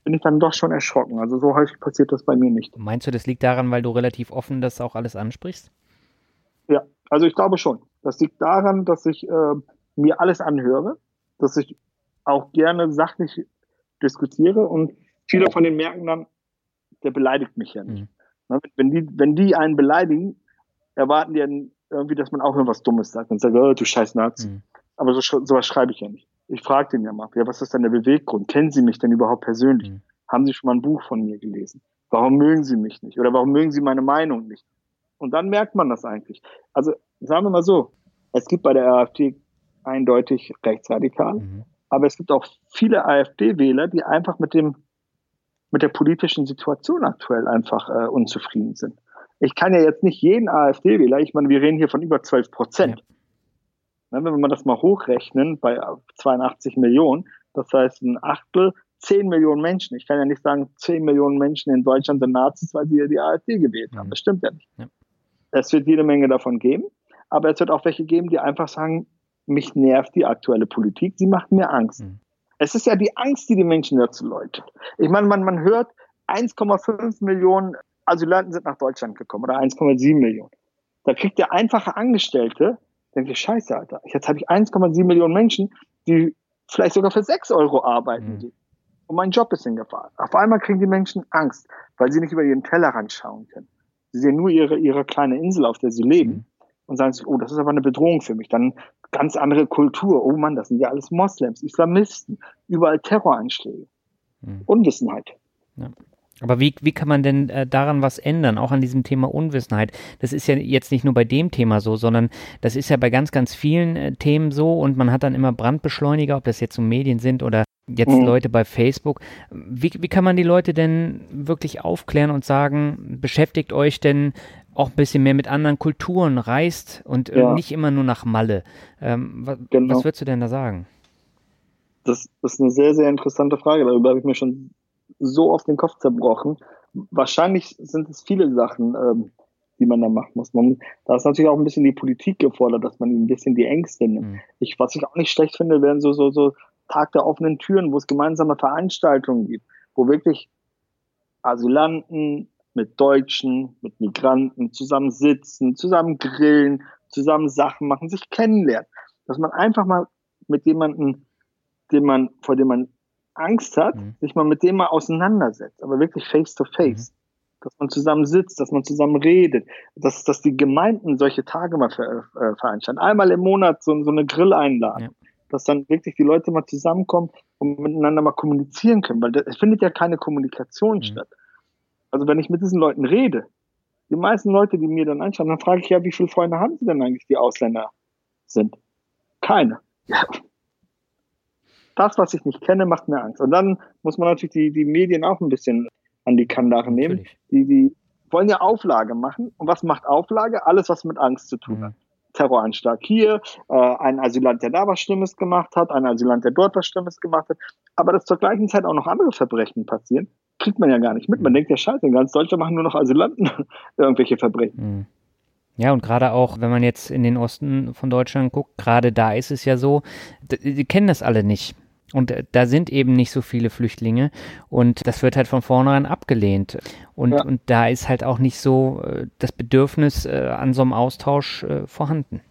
Bin ich dann doch schon erschrocken. Also so häufig passiert das bei mir nicht. Meinst du, das liegt daran, weil du relativ offen das auch alles ansprichst? Ja, also ich glaube schon. Das liegt daran, dass ich äh, mir alles anhöre, dass ich auch gerne sachlich diskutiere und viele von denen merken dann, der beleidigt mich ja nicht. Mhm. Wenn, die, wenn die einen beleidigen, erwarten die dann irgendwie, dass man auch irgendwas Dummes sagt und sagt, oh, du scheiß Nazi. Mhm. Aber so, sowas schreibe ich ja nicht. Ich frage den ja mal, ja, was ist denn der Beweggrund? Kennen Sie mich denn überhaupt persönlich? Mhm. Haben Sie schon mal ein Buch von mir gelesen? Warum mögen Sie mich nicht? Oder warum mögen Sie meine Meinung nicht? Und dann merkt man das eigentlich. Also sagen wir mal so, es gibt bei der AfD eindeutig rechtsradikal. Mhm. Aber es gibt auch viele AfD-Wähler, die einfach mit dem, mit der politischen Situation aktuell einfach äh, unzufrieden sind. Ich kann ja jetzt nicht jeden AfD-Wähler, ich meine, wir reden hier von über 12 Prozent. Ja. Wenn wir das mal hochrechnen bei 82 Millionen, das heißt ein Achtel, 10 Millionen Menschen. Ich kann ja nicht sagen, 10 Millionen Menschen in Deutschland sind Nazis, weil sie ja die AfD gewählt haben. Mhm. Das stimmt ja nicht. Ja. Es wird jede Menge davon geben, aber es wird auch welche geben, die einfach sagen, mich nervt die aktuelle Politik, sie macht mir Angst. Mhm. Es ist ja die Angst, die die Menschen dazu läutet. Ich meine, man, man hört, 1,5 Millionen Asylanten sind nach Deutschland gekommen oder 1,7 Millionen. Da kriegt der einfache Angestellte, denkt ihr, scheiße, Alter, jetzt habe ich 1,7 Millionen Menschen, die vielleicht sogar für 6 Euro arbeiten. Mhm. Und mein Job ist in Gefahr. Auf einmal kriegen die Menschen Angst, weil sie nicht über ihren Tellerrand schauen können. Sie sehen nur ihre, ihre kleine Insel, auf der sie leben. Mhm. Und sagen sich, oh, das ist aber eine Bedrohung für mich. Dann ganz andere Kultur. Oh Mann, das sind ja alles Moslems, Islamisten, überall Terroranschläge. Hm. Unwissenheit. Ja. Aber wie, wie kann man denn äh, daran was ändern, auch an diesem Thema Unwissenheit? Das ist ja jetzt nicht nur bei dem Thema so, sondern das ist ja bei ganz, ganz vielen äh, Themen so und man hat dann immer Brandbeschleuniger, ob das jetzt so Medien sind oder jetzt mhm. Leute bei Facebook. Wie, wie kann man die Leute denn wirklich aufklären und sagen, beschäftigt euch denn auch ein bisschen mehr mit anderen Kulturen, reist und äh, ja. nicht immer nur nach Malle. Ähm, was, genau. was würdest du denn da sagen? Das, das ist eine sehr, sehr interessante Frage. Darüber habe ich mir schon so auf den Kopf zerbrochen. Wahrscheinlich sind es viele Sachen, ähm, die man da machen muss. Man, da ist natürlich auch ein bisschen die Politik gefordert, dass man ein bisschen die Ängste nimmt. Mhm. Ich, was ich auch nicht schlecht finde, wären so, so, so Tag der offenen Türen, wo es gemeinsame Veranstaltungen gibt, wo wirklich Asylanten mit Deutschen, mit Migranten zusammen sitzen, zusammen grillen, zusammen Sachen machen, sich kennenlernen. Dass man einfach mal mit jemandem, den man, vor dem man Angst hat, mhm. sich mal mit dem mal auseinandersetzt, aber wirklich face to face. Mhm. Dass man zusammen sitzt, dass man zusammen redet, dass, dass die Gemeinden solche Tage mal ver, äh, veranstalten. Einmal im Monat so, so eine Grill einladen. Ja. Dass dann wirklich die Leute mal zusammenkommen und miteinander mal kommunizieren können, weil es findet ja keine Kommunikation mhm. statt. Also wenn ich mit diesen Leuten rede, die meisten Leute, die mir dann anschauen, dann frage ich ja, wie viele Freunde haben sie denn eigentlich, die Ausländer sind? Keine. Ja, das, was ich nicht kenne, macht mir Angst. Und dann muss man natürlich die, die Medien auch ein bisschen an die Kandare nehmen. Die, die wollen ja Auflage machen. Und was macht Auflage? Alles, was mit Angst zu tun hat. Mhm. Terroranschlag hier, äh, ein Asylant, der da was Schlimmes gemacht hat, ein Asylant, der dort was Schlimmes gemacht hat. Aber dass zur gleichen Zeit auch noch andere Verbrechen passieren, kriegt man ja gar nicht mit. Man mhm. denkt ja, scheiße, in ganz Deutschland machen nur noch Asylanten irgendwelche Verbrechen. Mhm. Ja, und gerade auch, wenn man jetzt in den Osten von Deutschland guckt, gerade da ist es ja so, die kennen das alle nicht. Und äh, da sind eben nicht so viele Flüchtlinge und das wird halt von vornherein abgelehnt. Und, ja. und da ist halt auch nicht so äh, das Bedürfnis äh, an so einem Austausch vorhanden.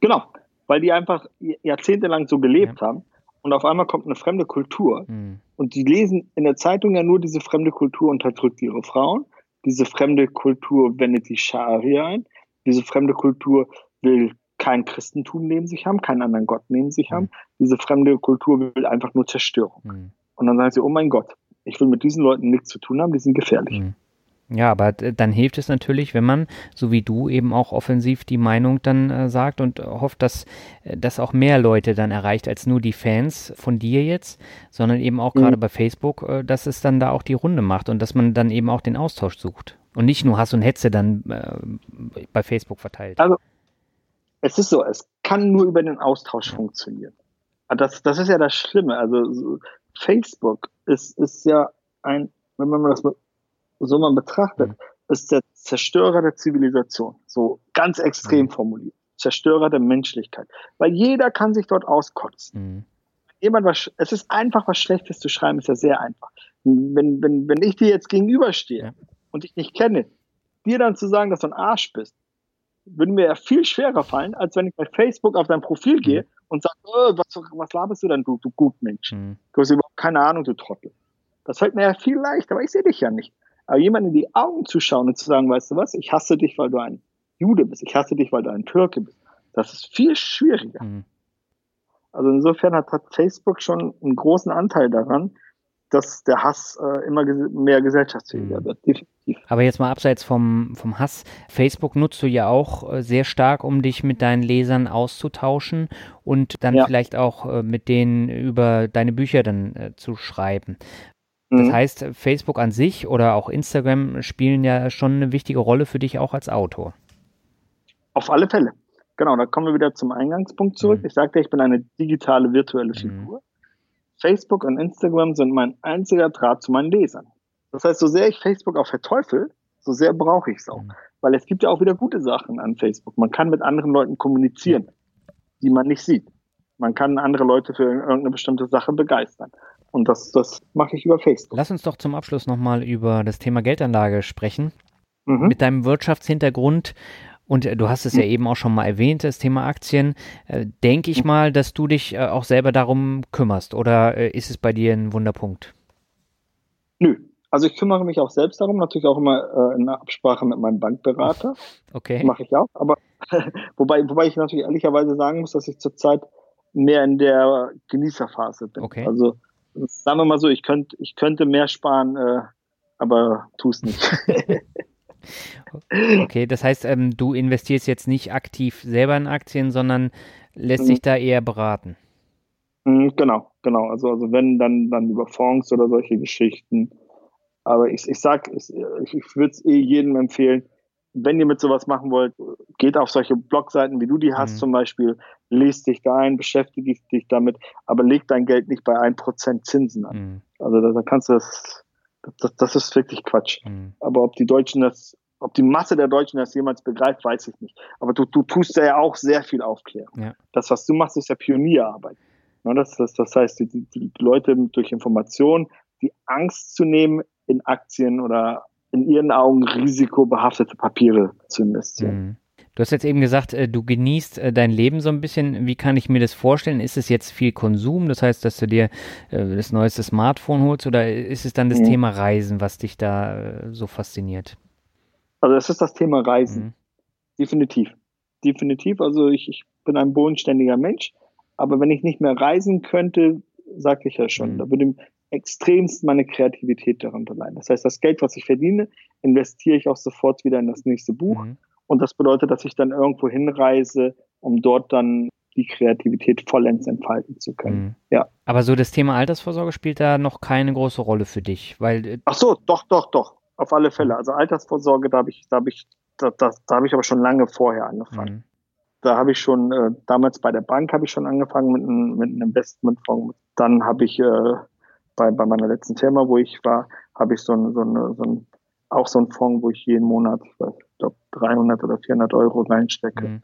Genau, weil die einfach jahrzehntelang so gelebt ja. haben und auf einmal kommt eine fremde Kultur mhm. und die lesen in der Zeitung ja nur, diese fremde Kultur unterdrückt ihre Frauen, diese fremde Kultur wendet die Scharia ein, diese fremde Kultur will kein Christentum neben sich haben, keinen anderen Gott neben sich haben. Mhm. Diese fremde Kultur will einfach nur Zerstörung. Mhm. Und dann sagen sie, oh mein Gott, ich will mit diesen Leuten nichts zu tun haben, die sind gefährlich. Mhm. Ja, aber dann hilft es natürlich, wenn man, so wie du, eben auch offensiv die Meinung dann äh, sagt und hofft, dass äh, das auch mehr Leute dann erreicht als nur die Fans von dir jetzt, sondern eben auch mhm. gerade bei Facebook, äh, dass es dann da auch die Runde macht und dass man dann eben auch den Austausch sucht und nicht nur Hass und Hetze dann äh, bei Facebook verteilt. Also es ist so, es kann nur über den Austausch funktionieren. Das, das ist ja das Schlimme. Also Facebook ist, ist ja ein, wenn man das so mal betrachtet, mhm. ist der Zerstörer der Zivilisation. So ganz extrem mhm. formuliert. Zerstörer der Menschlichkeit. Weil jeder kann sich dort auskotzen. Mhm. Jemand was, es ist einfach, was Schlechtes zu schreiben, ist ja sehr einfach. Wenn, wenn, wenn ich dir jetzt gegenüberstehe ja. Und dich nicht kenne, dir dann zu sagen, dass du ein Arsch bist, würde mir ja viel schwerer fallen, als wenn ich bei Facebook auf dein Profil mhm. gehe und sage, oh, was, was laberst du denn, du, du Gutmensch? Mhm. Du hast überhaupt keine Ahnung, du Trottel. Das fällt mir ja viel leichter, aber ich sehe dich ja nicht. Aber jemand in die Augen zu schauen und zu sagen, weißt du was, ich hasse dich, weil du ein Jude bist, ich hasse dich, weil du ein Türke bist, das ist viel schwieriger. Mhm. Also insofern hat, hat Facebook schon einen großen Anteil daran, dass der Hass äh, immer ges mehr gesellschaftsfähiger mhm. wird, definitiv. Aber jetzt mal abseits vom, vom Hass, Facebook nutzt du ja auch äh, sehr stark, um dich mit deinen Lesern auszutauschen und dann ja. vielleicht auch äh, mit denen über deine Bücher dann äh, zu schreiben. Das mhm. heißt, Facebook an sich oder auch Instagram spielen ja schon eine wichtige Rolle für dich auch als Autor. Auf alle Fälle. Genau, da kommen wir wieder zum Eingangspunkt zurück. Mhm. Ich sagte, ich bin eine digitale virtuelle mhm. Facebook und Instagram sind mein einziger Draht zu meinen Lesern. Das heißt, so sehr ich Facebook auch verteufel, so sehr brauche ich es auch. Mhm. Weil es gibt ja auch wieder gute Sachen an Facebook. Man kann mit anderen Leuten kommunizieren, die man nicht sieht. Man kann andere Leute für irgendeine bestimmte Sache begeistern. Und das, das mache ich über Facebook. Lass uns doch zum Abschluss nochmal über das Thema Geldanlage sprechen. Mhm. Mit deinem Wirtschaftshintergrund und äh, du hast es ja hm. eben auch schon mal erwähnt, das Thema Aktien. Äh, Denke ich hm. mal, dass du dich äh, auch selber darum kümmerst oder ist es bei dir ein Wunderpunkt? Nö. Also ich kümmere mich auch selbst darum, natürlich auch immer in Absprache mit meinem Bankberater. Okay. Mache ich auch. Aber wobei, wobei ich natürlich ehrlicherweise sagen muss, dass ich zurzeit mehr in der Genießerphase bin. Okay. Also sagen wir mal so, ich könnte, ich könnte mehr sparen, aber tu es nicht. Okay, das heißt, ähm, du investierst jetzt nicht aktiv selber in Aktien, sondern lässt mhm. sich da eher beraten. Mhm, genau, genau. Also, also wenn, dann, dann über Fonds oder solche Geschichten. Aber ich, ich sag, ich, ich würde es eh jedem empfehlen, wenn ihr mit sowas machen wollt, geht auf solche Blogseiten, wie du die hast mhm. zum Beispiel, lest dich da ein, beschäftige dich damit, aber leg dein Geld nicht bei 1% Zinsen an. Mhm. Also da, da, kannst du das, das, das ist wirklich Quatsch. Mhm. Aber ob die Deutschen das, ob die Masse der Deutschen das jemals begreift, weiß ich nicht. Aber du, du tust ja auch sehr viel Aufklärung. Ja. Das, was du machst, ist ja Pionierarbeit. Das, das, das heißt, die, die Leute durch Informationen die Angst zu nehmen, in Aktien oder in ihren Augen risikobehaftete Papiere zu investieren. Mhm. Du hast jetzt eben gesagt, äh, du genießt äh, dein Leben so ein bisschen. Wie kann ich mir das vorstellen? Ist es jetzt viel Konsum? Das heißt, dass du dir äh, das neueste Smartphone holst oder ist es dann das mhm. Thema Reisen, was dich da so fasziniert? Also es ist das Thema Reisen. Mhm. Definitiv. Definitiv. Also ich, ich bin ein bodenständiger Mensch, aber wenn ich nicht mehr reisen könnte, sagte ich ja schon, mhm. da würde extremst meine Kreativität darunter leiden. Das heißt, das Geld, was ich verdiene, investiere ich auch sofort wieder in das nächste Buch. Und das bedeutet, dass ich dann irgendwo hinreise, um dort dann die Kreativität vollends entfalten zu können. Mhm. Ja. Aber so das Thema Altersvorsorge spielt da noch keine große Rolle für dich, weil äh, Ach so, doch, doch, doch, auf alle Fälle. Also Altersvorsorge, da habe ich, da habe ich, da, da, da habe ich aber schon lange vorher angefangen. Mhm. Da habe ich schon äh, damals bei der Bank habe ich schon angefangen mit, ein, mit einem Investmentfonds. Dann habe ich äh, bei, bei meiner letzten Firma, wo ich war, habe ich so ein, so, eine, so ein, auch so einen Fonds, wo ich jeden Monat, ich glaube, 300 oder 400 Euro reinstecke. Mhm.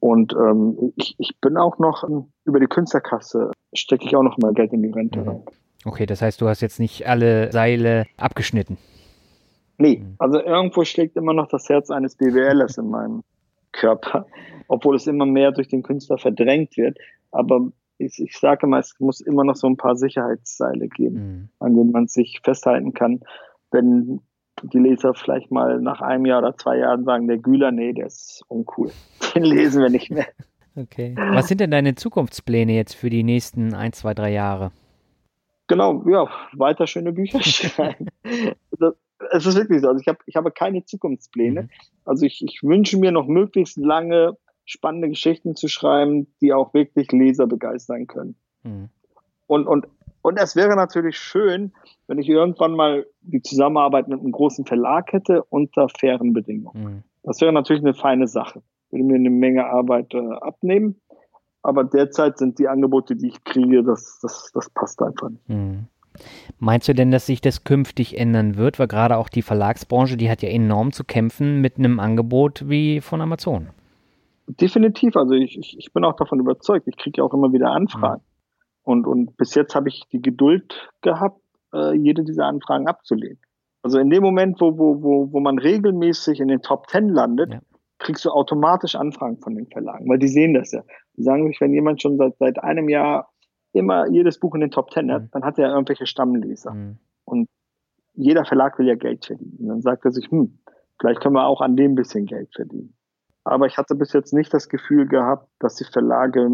Und ähm, ich, ich bin auch noch über die Künstlerkasse, stecke ich auch noch mal Geld in die Rente mhm. rein. Okay, das heißt, du hast jetzt nicht alle Seile abgeschnitten. Nee, mhm. also irgendwo schlägt immer noch das Herz eines BWLers in meinem Körper, obwohl es immer mehr durch den Künstler verdrängt wird. Aber ich, ich sage mal, es muss immer noch so ein paar Sicherheitsseile geben, mhm. an denen man sich festhalten kann, wenn die Leser vielleicht mal nach einem Jahr oder zwei Jahren sagen, der Güler, nee, der ist uncool. Den lesen wir nicht mehr. Okay. Was sind denn deine Zukunftspläne jetzt für die nächsten ein, zwei, drei Jahre? Genau, ja, weiter schöne Bücher schreiben. es ist wirklich so. Also ich habe ich habe keine Zukunftspläne. Mhm. Also ich, ich wünsche mir noch möglichst lange spannende Geschichten zu schreiben, die auch wirklich Leser begeistern können. Mhm. Und, und, und es wäre natürlich schön, wenn ich irgendwann mal die Zusammenarbeit mit einem großen Verlag hätte unter fairen Bedingungen. Mhm. Das wäre natürlich eine feine Sache. Würde mir eine Menge Arbeit äh, abnehmen. Aber derzeit sind die Angebote, die ich kriege, das, das, das passt einfach nicht. Mhm. Meinst du denn, dass sich das künftig ändern wird? Weil gerade auch die Verlagsbranche, die hat ja enorm zu kämpfen mit einem Angebot wie von Amazon. Definitiv, also ich, ich, bin auch davon überzeugt. Ich kriege ja auch immer wieder Anfragen. Mhm. Und, und bis jetzt habe ich die Geduld gehabt, äh, jede dieser Anfragen abzulehnen. Also in dem Moment, wo, wo, wo, wo man regelmäßig in den Top Ten landet, ja. kriegst du automatisch Anfragen von den Verlagen, weil die sehen das ja. Die sagen sich, wenn jemand schon seit, seit einem Jahr immer jedes Buch in den Top Ten hat, mhm. dann hat er irgendwelche Stammleser. Mhm. Und jeder Verlag will ja Geld verdienen. Und dann sagt er sich, hm, vielleicht können wir auch an dem bisschen Geld verdienen. Aber ich hatte bis jetzt nicht das Gefühl gehabt, dass die Verlage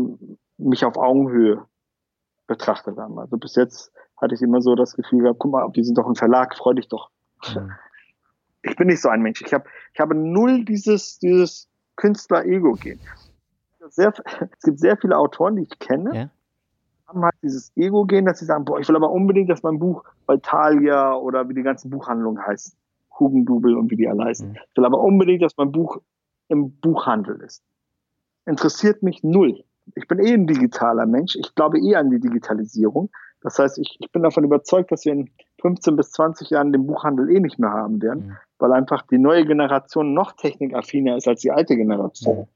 mich auf Augenhöhe betrachtet haben. Also bis jetzt hatte ich immer so das Gefühl gehabt, guck mal, die sind doch ein Verlag, freu dich doch. Mhm. Ich bin nicht so ein Mensch. Ich habe ich habe null dieses, dieses Künstler-Ego-Gehen. es gibt sehr viele Autoren, die ich kenne, ja. haben halt dieses Ego-Gehen, dass sie sagen, boah, ich will aber unbedingt, dass mein Buch bei Thalia oder wie die ganzen Buchhandlungen heißen, Hugendubel und wie die alle heißen. Mhm. Ich will aber unbedingt, dass mein Buch im Buchhandel ist. Interessiert mich null. Ich bin eh ein digitaler Mensch. Ich glaube eh an die Digitalisierung. Das heißt, ich, ich bin davon überzeugt, dass wir in 15 bis 20 Jahren den Buchhandel eh nicht mehr haben werden, mhm. weil einfach die neue Generation noch technikaffiner ist als die alte Generation. Mhm.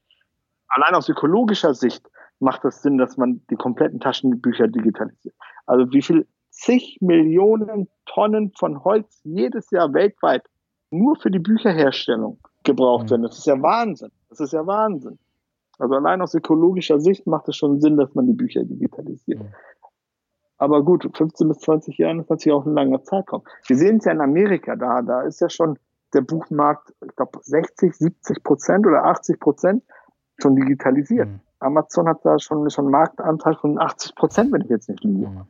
Allein aus ökologischer Sicht macht es das Sinn, dass man die kompletten Taschenbücher digitalisiert. Also wie viel zig Millionen Tonnen von Holz jedes Jahr weltweit nur für die Bücherherstellung gebraucht mhm. werden. Das ist ja Wahnsinn. Das ist ja Wahnsinn. Also allein aus ökologischer Sicht macht es schon Sinn, dass man die Bücher digitalisiert. Mhm. Aber gut, 15 bis 20 Jahre ist natürlich auch ein langer Zeitraum. Wir sehen es ja in Amerika, da, da ist ja schon der Buchmarkt, ich glaube, 60, 70 Prozent oder 80 Prozent schon digitalisiert. Mhm. Amazon hat da schon, schon einen Marktanteil von 80 Prozent, wenn ich jetzt nicht liege. Mhm.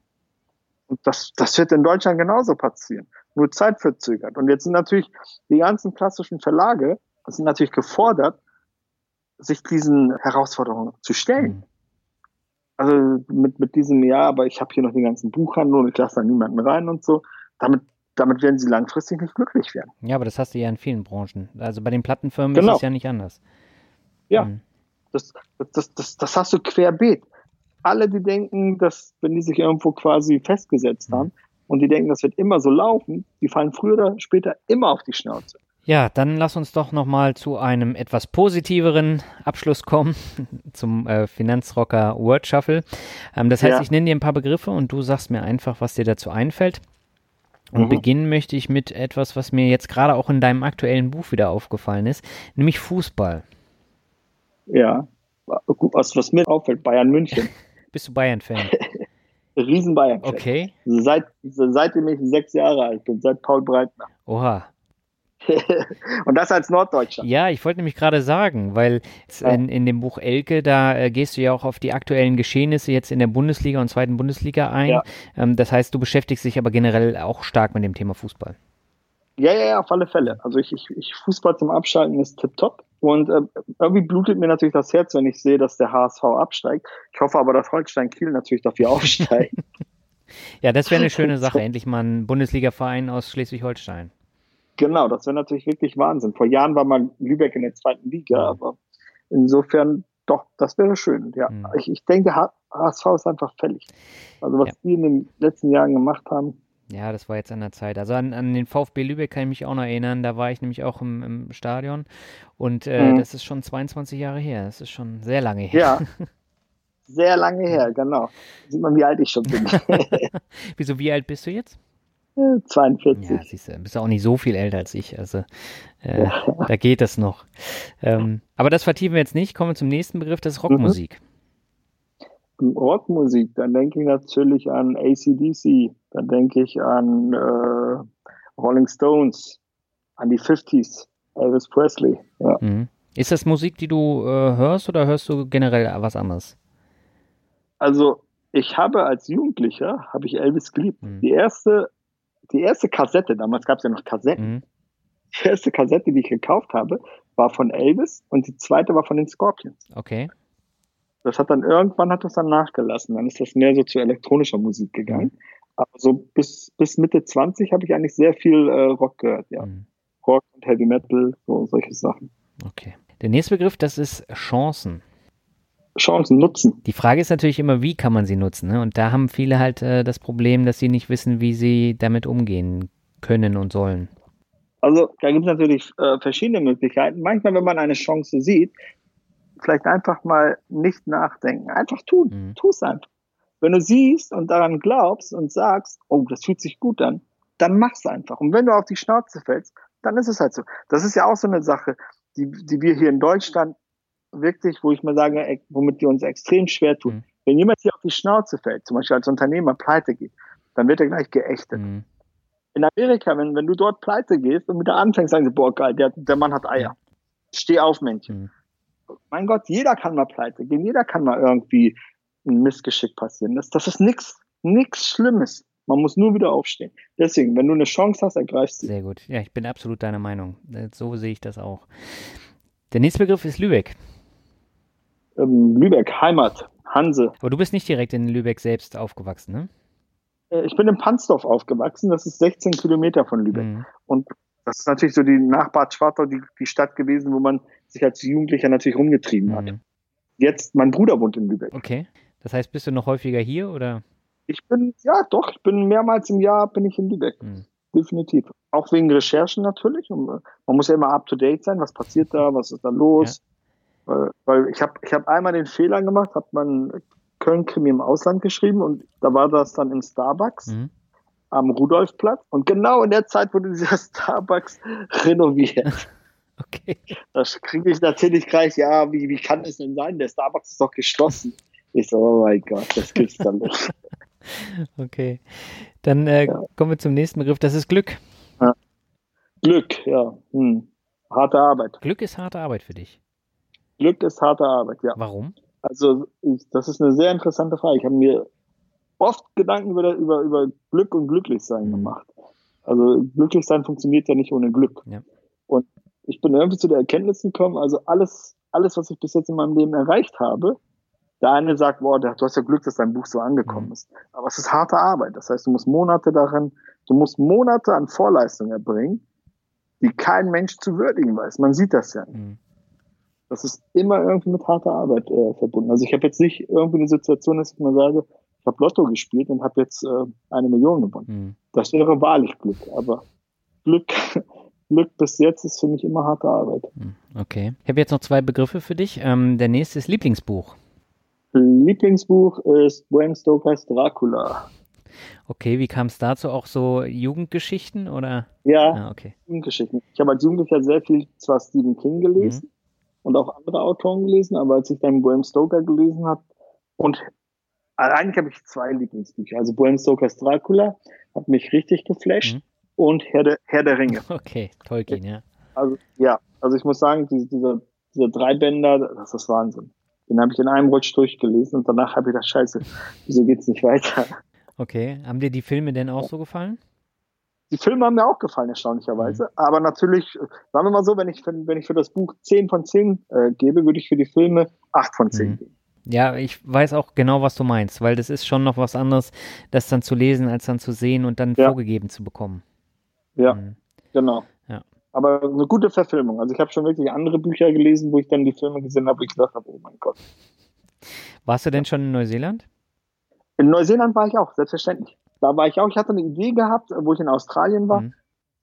Und das, das wird in Deutschland genauso passieren nur zeitverzögert. Und jetzt sind natürlich die ganzen klassischen Verlage, sind natürlich gefordert, sich diesen Herausforderungen zu stellen. Mhm. Also mit, mit diesem Jahr, aber ich habe hier noch den ganzen Buchhandel und ich lasse da niemanden rein und so. Damit, damit werden sie langfristig nicht glücklich werden. Ja, aber das hast du ja in vielen Branchen. Also bei den Plattenfirmen Genau. ist es ja nicht anders. Ja. Mhm. Das, das, das, das, das hast du querbeet. Alle, die denken, dass, wenn die sich irgendwo quasi festgesetzt Mhm. haben und die denken, das wird immer so laufen, die fallen früher oder später immer auf die Schnauze. Ja, dann lass uns doch nochmal zu einem etwas positiveren Abschluss kommen, zum äh, Finanzrocker Word Shuffle. Ähm, das heißt, Ja. ich nenne dir ein paar Begriffe und du sagst mir einfach, was dir dazu einfällt. Und Mhm. beginnen möchte ich mit etwas, was mir jetzt gerade auch in deinem aktuellen Buch wieder aufgefallen ist, nämlich Fußball. Ja. Was, was mir auffällt, Bayern München. Bist du Bayern-Fan? Riesen Bayern. Okay. Seit, seitdem ich sechs Jahre alt bin, seit Paul Breitner. Oha. und das als Norddeutscher. Ja, ich wollte nämlich gerade sagen, weil in, in dem Buch Elke, da äh, gehst du ja auch auf die aktuellen Geschehnisse jetzt in der Bundesliga und zweiten Bundesliga ein. Ja. Ähm, das heißt, du beschäftigst dich aber generell auch stark mit dem Thema Fußball. Ja, ja, ja, auf alle Fälle. Also ich, ich, ich Fußball zum Abschalten ist tipptopp. Und äh, irgendwie blutet mir natürlich das Herz, wenn ich sehe, dass der HSV absteigt. Ich hoffe aber, dass Holstein Kiel natürlich dafür aufsteigt. Ja, das wäre eine schöne Sache. Endlich mal ein Bundesliga-Verein aus Schleswig-Holstein. Genau, das wäre natürlich wirklich Wahnsinn. Vor Jahren war mal Lübeck in der zweiten Liga, aber insofern doch, das wäre schön. Ja, Mhm. ich, ich denke, HSV ist einfach fällig. Also was Ja. die in den letzten Jahren gemacht haben, Ja, das war jetzt an der Zeit. Also an, an den VfB Lübeck kann ich mich auch noch erinnern. Da war ich nämlich auch im, im Stadion. Und äh, Mhm. das ist schon 22 Jahre her. Das ist schon sehr lange her. ja, sehr lange her, genau. Sieht man, wie alt ich schon bin. Wieso, wie alt bist du jetzt? 42. Ja, siehst du, bist auch nicht so viel älter als ich. Also äh, da geht das noch. Ähm, aber das vertiefen wir jetzt nicht. Kommen wir zum nächsten Begriff, das ist Rockmusik. Rockmusik, dann denke ich natürlich an ACDC, dann denke ich an äh, Rolling Stones, an die 50s, Elvis Presley. Ja. Mhm. Ist das Musik, die du äh, hörst oder hörst du generell was anderes? Also ich habe als Jugendlicher, habe ich Elvis geliebt. Mhm. Die erste, die erste Kassette, damals gab es ja noch Kassetten, Mhm. die erste Kassette, die ich gekauft habe, war von Elvis und die zweite war von den Scorpions. Okay. Das hat dann irgendwann hat das dann nachgelassen. Dann ist das mehr so zu elektronischer Musik gegangen. Aber so bis, bis Mitte 20 habe ich eigentlich sehr viel äh, Rock gehört, ja. Mhm. Rock und Heavy Metal, so solche Sachen. Okay. Der nächste Begriff, das ist Chancen. Chancen nutzen. Die Frage ist natürlich immer, wie kann man sie nutzen? Ne? Und da haben viele halt äh, das Problem, dass sie nicht wissen, wie sie damit umgehen können und sollen. Also da gibt es natürlich äh, verschiedene Möglichkeiten. Manchmal, wenn man eine Chance sieht, vielleicht einfach mal nicht nachdenken. Einfach tun. Mhm. Tu es einfach. Wenn du siehst und daran glaubst und sagst, oh, das fühlt sich gut an, dann mach's einfach. Und wenn du auf die Schnauze fällst, dann ist es halt so. Das ist ja auch so eine Sache, die, die wir hier in Deutschland wirklich, wo ich mal sage, womit wir uns extrem schwer tun. Mhm. Wenn jemand hier auf die Schnauze fällt, zum Beispiel als Unternehmer pleite geht, dann wird er gleich geächtet. Mhm. In Amerika, wenn, wenn du dort pleite gehst und wieder anfängst, sagen sie, boah, geil, der, der Mann hat Eier. Steh auf, Männchen. Mhm. Mein Gott, jeder kann mal pleite gehen, jeder kann mal irgendwie ein Missgeschick passieren. Das, das ist nix, nix Schlimmes. Man muss nur wieder aufstehen. Deswegen, wenn du eine Chance hast, ergreifst sie. Sehr gut. Ja, ich bin absolut deiner Meinung. Äh, So sehe ich das auch. Der nächste Begriff ist Lübeck. Ähm, Lübeck, Heimat, Hanse. Aber du bist nicht direkt in Lübeck selbst aufgewachsen, ne? Äh, Ich bin in Pansdorf aufgewachsen, das ist 16 Kilometer von Lübeck. Mhm. Und das ist natürlich so die Nachbar Schwartau, die, die Stadt gewesen, wo man sich als Jugendlicher natürlich rumgetrieben hat. Mhm. Jetzt, mein Bruder wohnt in Lübeck. Okay. Das heißt, bist du noch häufiger hier oder? Ich bin, ja doch, ich bin mehrmals im Jahr bin ich in Lübeck. Mhm. Definitiv. Auch wegen Recherchen natürlich. Und äh, man muss ja immer up to date sein. Was passiert da? Was ist da los? Weil, weil ich habe ich hab einmal den Fehler gemacht, habe man Köln-Krimi im Ausland geschrieben und da war das dann im Starbucks Mhm. am Rudolfplatz. Und genau in der Zeit wurde dieser Starbucks renoviert. Okay. Das kriege ich natürlich gleich, ja, wie, wie kann es denn sein? Der Starbucks ist doch geschlossen. Ich so, oh mein Gott, das gibt's dann nicht. Okay. Dann äh, Ja. kommen wir zum nächsten Begriff. Das ist Glück. Glück, ja. Hm. Harte Arbeit. Glück ist harte Arbeit für dich. Glück ist harte Arbeit, ja. Warum? Also ich, das ist eine sehr interessante Frage. Ich habe mir oft Gedanken über, über, über Glück und Glücklichsein Mhm. gemacht. Also Glücklichsein funktioniert ja nicht ohne Glück. Ja. Und ich bin irgendwie zu der Erkenntnis gekommen, also alles, alles, was ich bis jetzt in meinem Leben erreicht habe, der eine sagt, boah, du hast ja Glück, dass dein Buch so angekommen mhm. ist. Aber es ist harte Arbeit. Das heißt, du musst Monate darin, du musst Monate an Vorleistungen erbringen, die kein Mensch zu würdigen weiß. Man sieht das ja. Mhm. Das ist immer irgendwie mit harter Arbeit äh, verbunden. Also ich habe jetzt nicht irgendwie eine Situation, dass ich mal sage, ich habe Lotto gespielt und habe jetzt äh, eine Million gewonnen. Mhm. Das wäre wahrlich Glück. Aber Glück, Glück bis jetzt ist für mich immer harte Arbeit. Mhm. Okay. Ich habe jetzt noch zwei Begriffe für dich. Ähm, der nächste ist Lieblingsbuch. Lieblingsbuch ist Bram Stokers Dracula. Okay, wie kam es dazu? Auch so Jugendgeschichten oder? Ja, ah, okay. Jugendgeschichten. Ich habe als Jugendlicher sehr viel zwar Stephen King gelesen mhm. Und auch andere Autoren gelesen, aber als ich dann Bram Stoker gelesen habe und eigentlich habe ich zwei Lieblingsbücher. Also Bram Stokers Dracula hat mich richtig geflasht mhm. und Herr der, Herr der Ringe. Okay, Tolkien, ja. Also ja, also ich muss sagen, diese, dieser, dieser Dreibänder, das ist Wahnsinn. Den habe ich in einem Rutsch durchgelesen und danach habe ich gedacht, scheiße, wieso geht's nicht weiter? Okay, haben dir die Filme denn auch so gefallen? Die Filme haben mir auch gefallen, erstaunlicherweise. Mhm. Aber natürlich, sagen wir mal so, wenn ich, für, wenn ich für das Buch 10 von 10 äh, gebe, würde ich für die Filme 8 von 10 mhm. geben. Ja, ich weiß auch genau, was du meinst, weil das ist schon noch was anderes, das dann zu lesen, als dann zu sehen und dann ja. vorgegeben zu bekommen. Ja, mhm. genau. Ja. Aber eine gute Verfilmung. Also ich habe schon wirklich andere Bücher gelesen, wo ich dann die Filme gesehen habe, wo ich gedacht habe, oh mein Gott. Warst du denn schon in Neuseeland? In Neuseeland war ich auch, selbstverständlich. Da war ich auch. Ich hatte eine Idee gehabt, wo ich in Australien war. Mhm.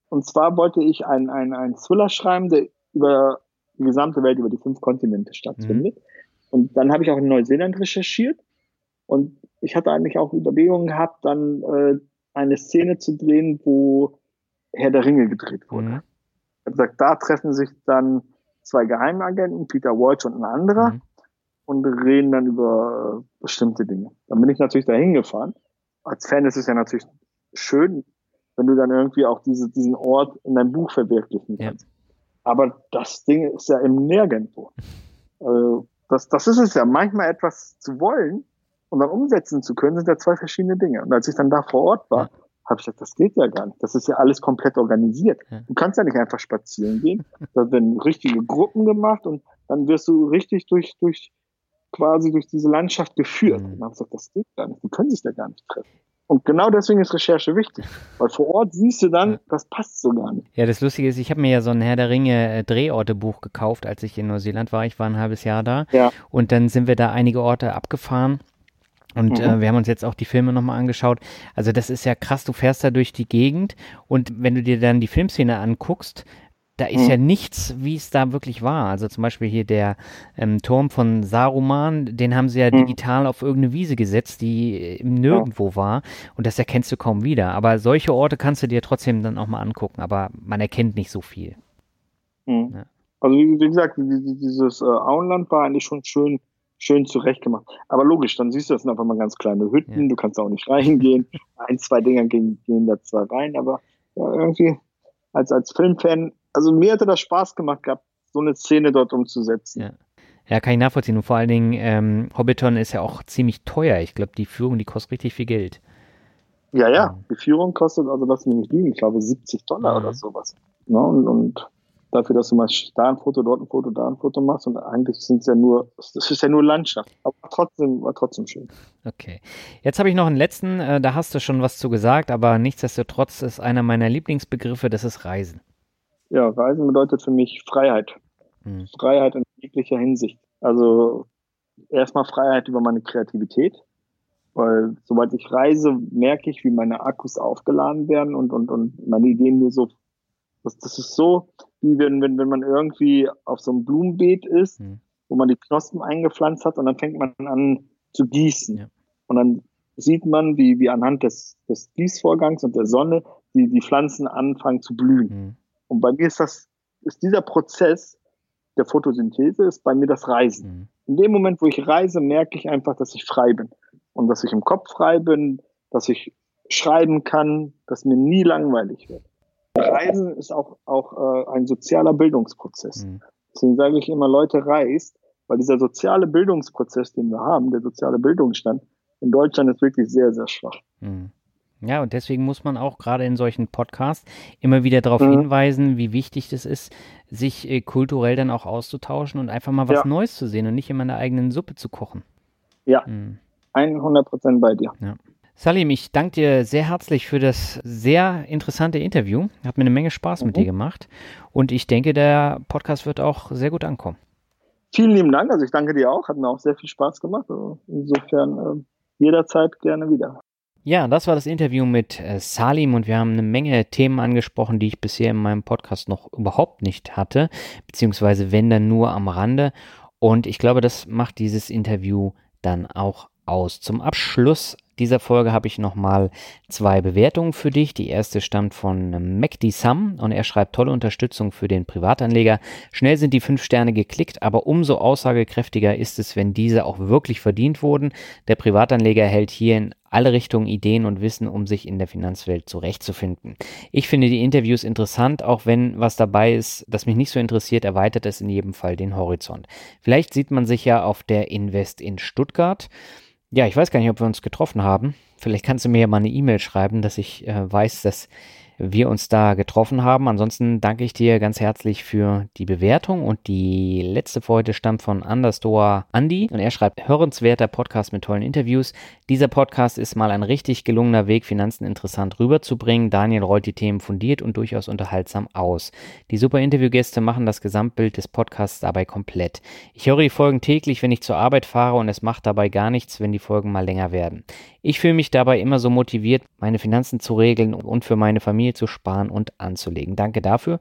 Und zwar wollte ich einen ein Thriller schreiben, der über die gesamte Welt, über die fünf Kontinente stattfindet. Mhm. Und dann habe ich auch in Neuseeland recherchiert. Und ich hatte eigentlich auch Überlegungen gehabt, dann äh, eine Szene zu drehen, wo Herr der Ringe gedreht wurde. Mhm. Ich habe gesagt, da treffen sich dann zwei Geheimagenten, Peter Walsh und ein anderer. Mhm und reden dann über bestimmte Dinge. Dann bin ich natürlich da hingefahren. Als Fan ist es ja natürlich schön, wenn du dann irgendwie auch diese, diesen Ort in deinem Buch verwirklichen kannst. Ja. Aber das Ding ist ja im Nirgendwo. Also das, das ist es ja. Manchmal etwas zu wollen und dann umsetzen zu können, sind ja zwei verschiedene Dinge. Und als ich dann da vor Ort war, ja. habe ich gesagt, das geht ja gar nicht. Das ist ja alles komplett organisiert. Ja. Du kannst ja nicht einfach spazieren gehen. Da werden richtige Gruppen gemacht und dann wirst du richtig durch, durch quasi durch diese Landschaft geführt. Mhm. Und dann gesagt, das geht gar nicht, die können sich da gar nicht treffen. Und genau deswegen ist Recherche wichtig, weil vor Ort siehst du dann, das passt so gar nicht. Ja, das Lustige ist, ich habe mir ja so ein Herr der Ringe äh, Drehorte-Buch gekauft, als ich in Neuseeland war. Ich war ein halbes Jahr da. Ja. Und dann sind wir da einige Orte abgefahren. Und äh, mhm. äh, wir haben uns jetzt auch die Filme nochmal angeschaut. Also das ist ja krass, du fährst da durch die Gegend und wenn du dir dann die Filmszene anguckst, da ist mhm. ja nichts, wie es da wirklich war. Also zum Beispiel hier der ähm, Turm von Saruman, den haben sie ja mhm. digital auf irgendeine Wiese gesetzt, die nirgendwo ja. war. Und das erkennst du kaum wieder. Aber solche Orte kannst du dir trotzdem dann auch mal angucken. Aber man erkennt nicht so viel. Mhm. Ja. Also wie, wie, gesagt, dieses äh, Auenland war eigentlich schon schön, schön zurechtgemacht. Aber logisch, dann siehst du, das sind einfach mal ganz kleine Hütten. Ja. Du kannst auch nicht reingehen. Ein, zwei Dinger gehen, gehen da zwar rein, aber ja, irgendwie als, als Filmfan also mir hätte das Spaß gemacht gehabt, so eine Szene dort umzusetzen. Ja. Ja, kann ich nachvollziehen. Und vor allen Dingen, ähm, Hobbiton ist ja auch ziemlich teuer. Ich glaube, die Führung, die kostet richtig viel Geld. Ja, ja, die Führung kostet, also lass mich nicht liegen, ich glaube 70 Dollar mhm. oder sowas. Ne? Und, und, dafür, dass du mal da ein Foto, dort ein Foto, da ein Foto machst und eigentlich sind es ja nur, das ist ja nur Landschaft. Aber trotzdem, war trotzdem schön. Okay. Jetzt habe ich noch einen letzten, äh, da hast du schon was zu gesagt, aber nichtsdestotrotz ist einer meiner Lieblingsbegriffe, das ist Reisen. Ja, Reisen bedeutet für mich Freiheit. Mhm. Freiheit in jeglicher Hinsicht. Also erstmal Freiheit über meine Kreativität, weil sobald ich reise, merke ich, wie meine Akkus aufgeladen werden und, und, und meine Ideen nur so. Das, das ist so, wie wenn, wenn, wenn man irgendwie auf so einem Blumenbeet ist, mhm. wo man die Knospen eingepflanzt hat und dann fängt man an zu gießen. Ja. Und dann sieht man, wie, wie anhand des, des Gießvorgangs und der Sonne die, die Pflanzen anfangen zu blühen. Mhm. Und bei mir ist das, ist dieser Prozess der Photosynthese, ist bei mir das Reisen. Mhm. In dem Moment, wo ich reise, merke ich einfach, dass ich frei bin. Und dass ich im Kopf frei bin, dass ich schreiben kann, dass mir nie langweilig wird. Reisen ist auch, auch äh, ein sozialer Bildungsprozess. Mhm. Deswegen sage ich immer, Leute, reist, weil dieser soziale Bildungsprozess, den wir haben, der soziale Bildungsstand in Deutschland ist wirklich sehr, sehr schwach. Mhm. Ja, und deswegen muss man auch gerade in solchen Podcasts immer wieder darauf mhm. hinweisen, wie wichtig es ist, sich äh, kulturell dann auch auszutauschen und einfach mal was ja. Neues zu sehen und nicht immer in der eigenen Suppe zu kochen. Ja, mhm. 100% bei dir. Ja. Salim, ich danke dir sehr herzlich für das sehr interessante Interview. Hat mir eine Menge Spaß mhm. mit dir gemacht. Und ich denke, der Podcast wird auch sehr gut ankommen. Vielen lieben Dank. Also ich danke dir auch. Hat mir auch sehr viel Spaß gemacht. Also insofern äh, jederzeit gerne wieder. Ja, das war das Interview mit äh, Salim und wir haben eine Menge Themen angesprochen, die ich bisher in meinem Podcast noch überhaupt nicht hatte, beziehungsweise wenn dann nur am Rande. Und ich glaube, das macht dieses Interview dann auch aus. Zum Abschluss dieser Folge habe ich nochmal zwei Bewertungen für dich. Die erste stammt von MacD Sam und er schreibt tolle Unterstützung für den Privatanleger. Schnell sind die fünf Sterne geklickt, aber umso aussagekräftiger ist es, wenn diese auch wirklich verdient wurden. Der Privatanleger erhält hier in alle Richtungen Ideen und Wissen, um sich in der Finanzwelt zurechtzufinden. Ich finde die Interviews interessant, auch wenn was dabei ist, das mich nicht so interessiert, erweitert es in jedem Fall den Horizont. Vielleicht sieht man sich ja auf der Invest in Stuttgart. Ja, ich weiß gar nicht, ob wir uns getroffen haben. Vielleicht kannst du mir ja mal eine E-Mail schreiben, dass ich äh, weiß, dass wir uns da getroffen haben. Ansonsten danke ich dir ganz herzlich für die Bewertung und die letzte Folge stammt von Understore Andy und er schreibt hörenswerter Podcast mit tollen Interviews. Dieser Podcast ist mal ein richtig gelungener Weg, Finanzen interessant rüberzubringen. Daniel rollt die Themen fundiert und durchaus unterhaltsam aus. Die super Interviewgäste machen das Gesamtbild des Podcasts dabei komplett. Ich höre die Folgen täglich, wenn ich zur Arbeit fahre und es macht dabei gar nichts, wenn die Folgen mal länger werden. Ich fühle mich dabei immer so motiviert, meine Finanzen zu regeln und für meine Familie zu sparen und anzulegen. Danke dafür.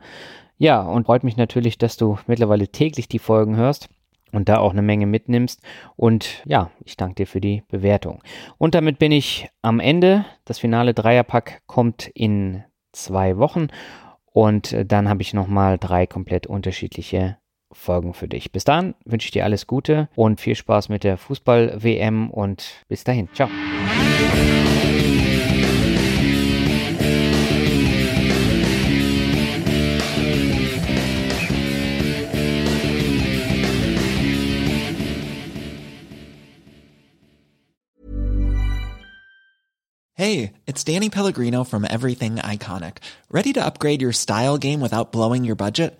Ja, und freut mich natürlich, dass du mittlerweile täglich die Folgen hörst und da auch eine Menge mitnimmst. Und ja, ich danke dir für die Bewertung. Und damit bin ich am Ende. Das finale Dreierpack kommt in zwei Wochen. Und dann habe ich nochmal drei komplett unterschiedliche Folgen für dich. Bis dann wünsche ich dir alles Gute und viel Spaß mit der Fußball-WM und bis dahin. Ciao. Hey, it's Danny Pellegrino from Everything Iconic. Ready to upgrade your style game without blowing your budget?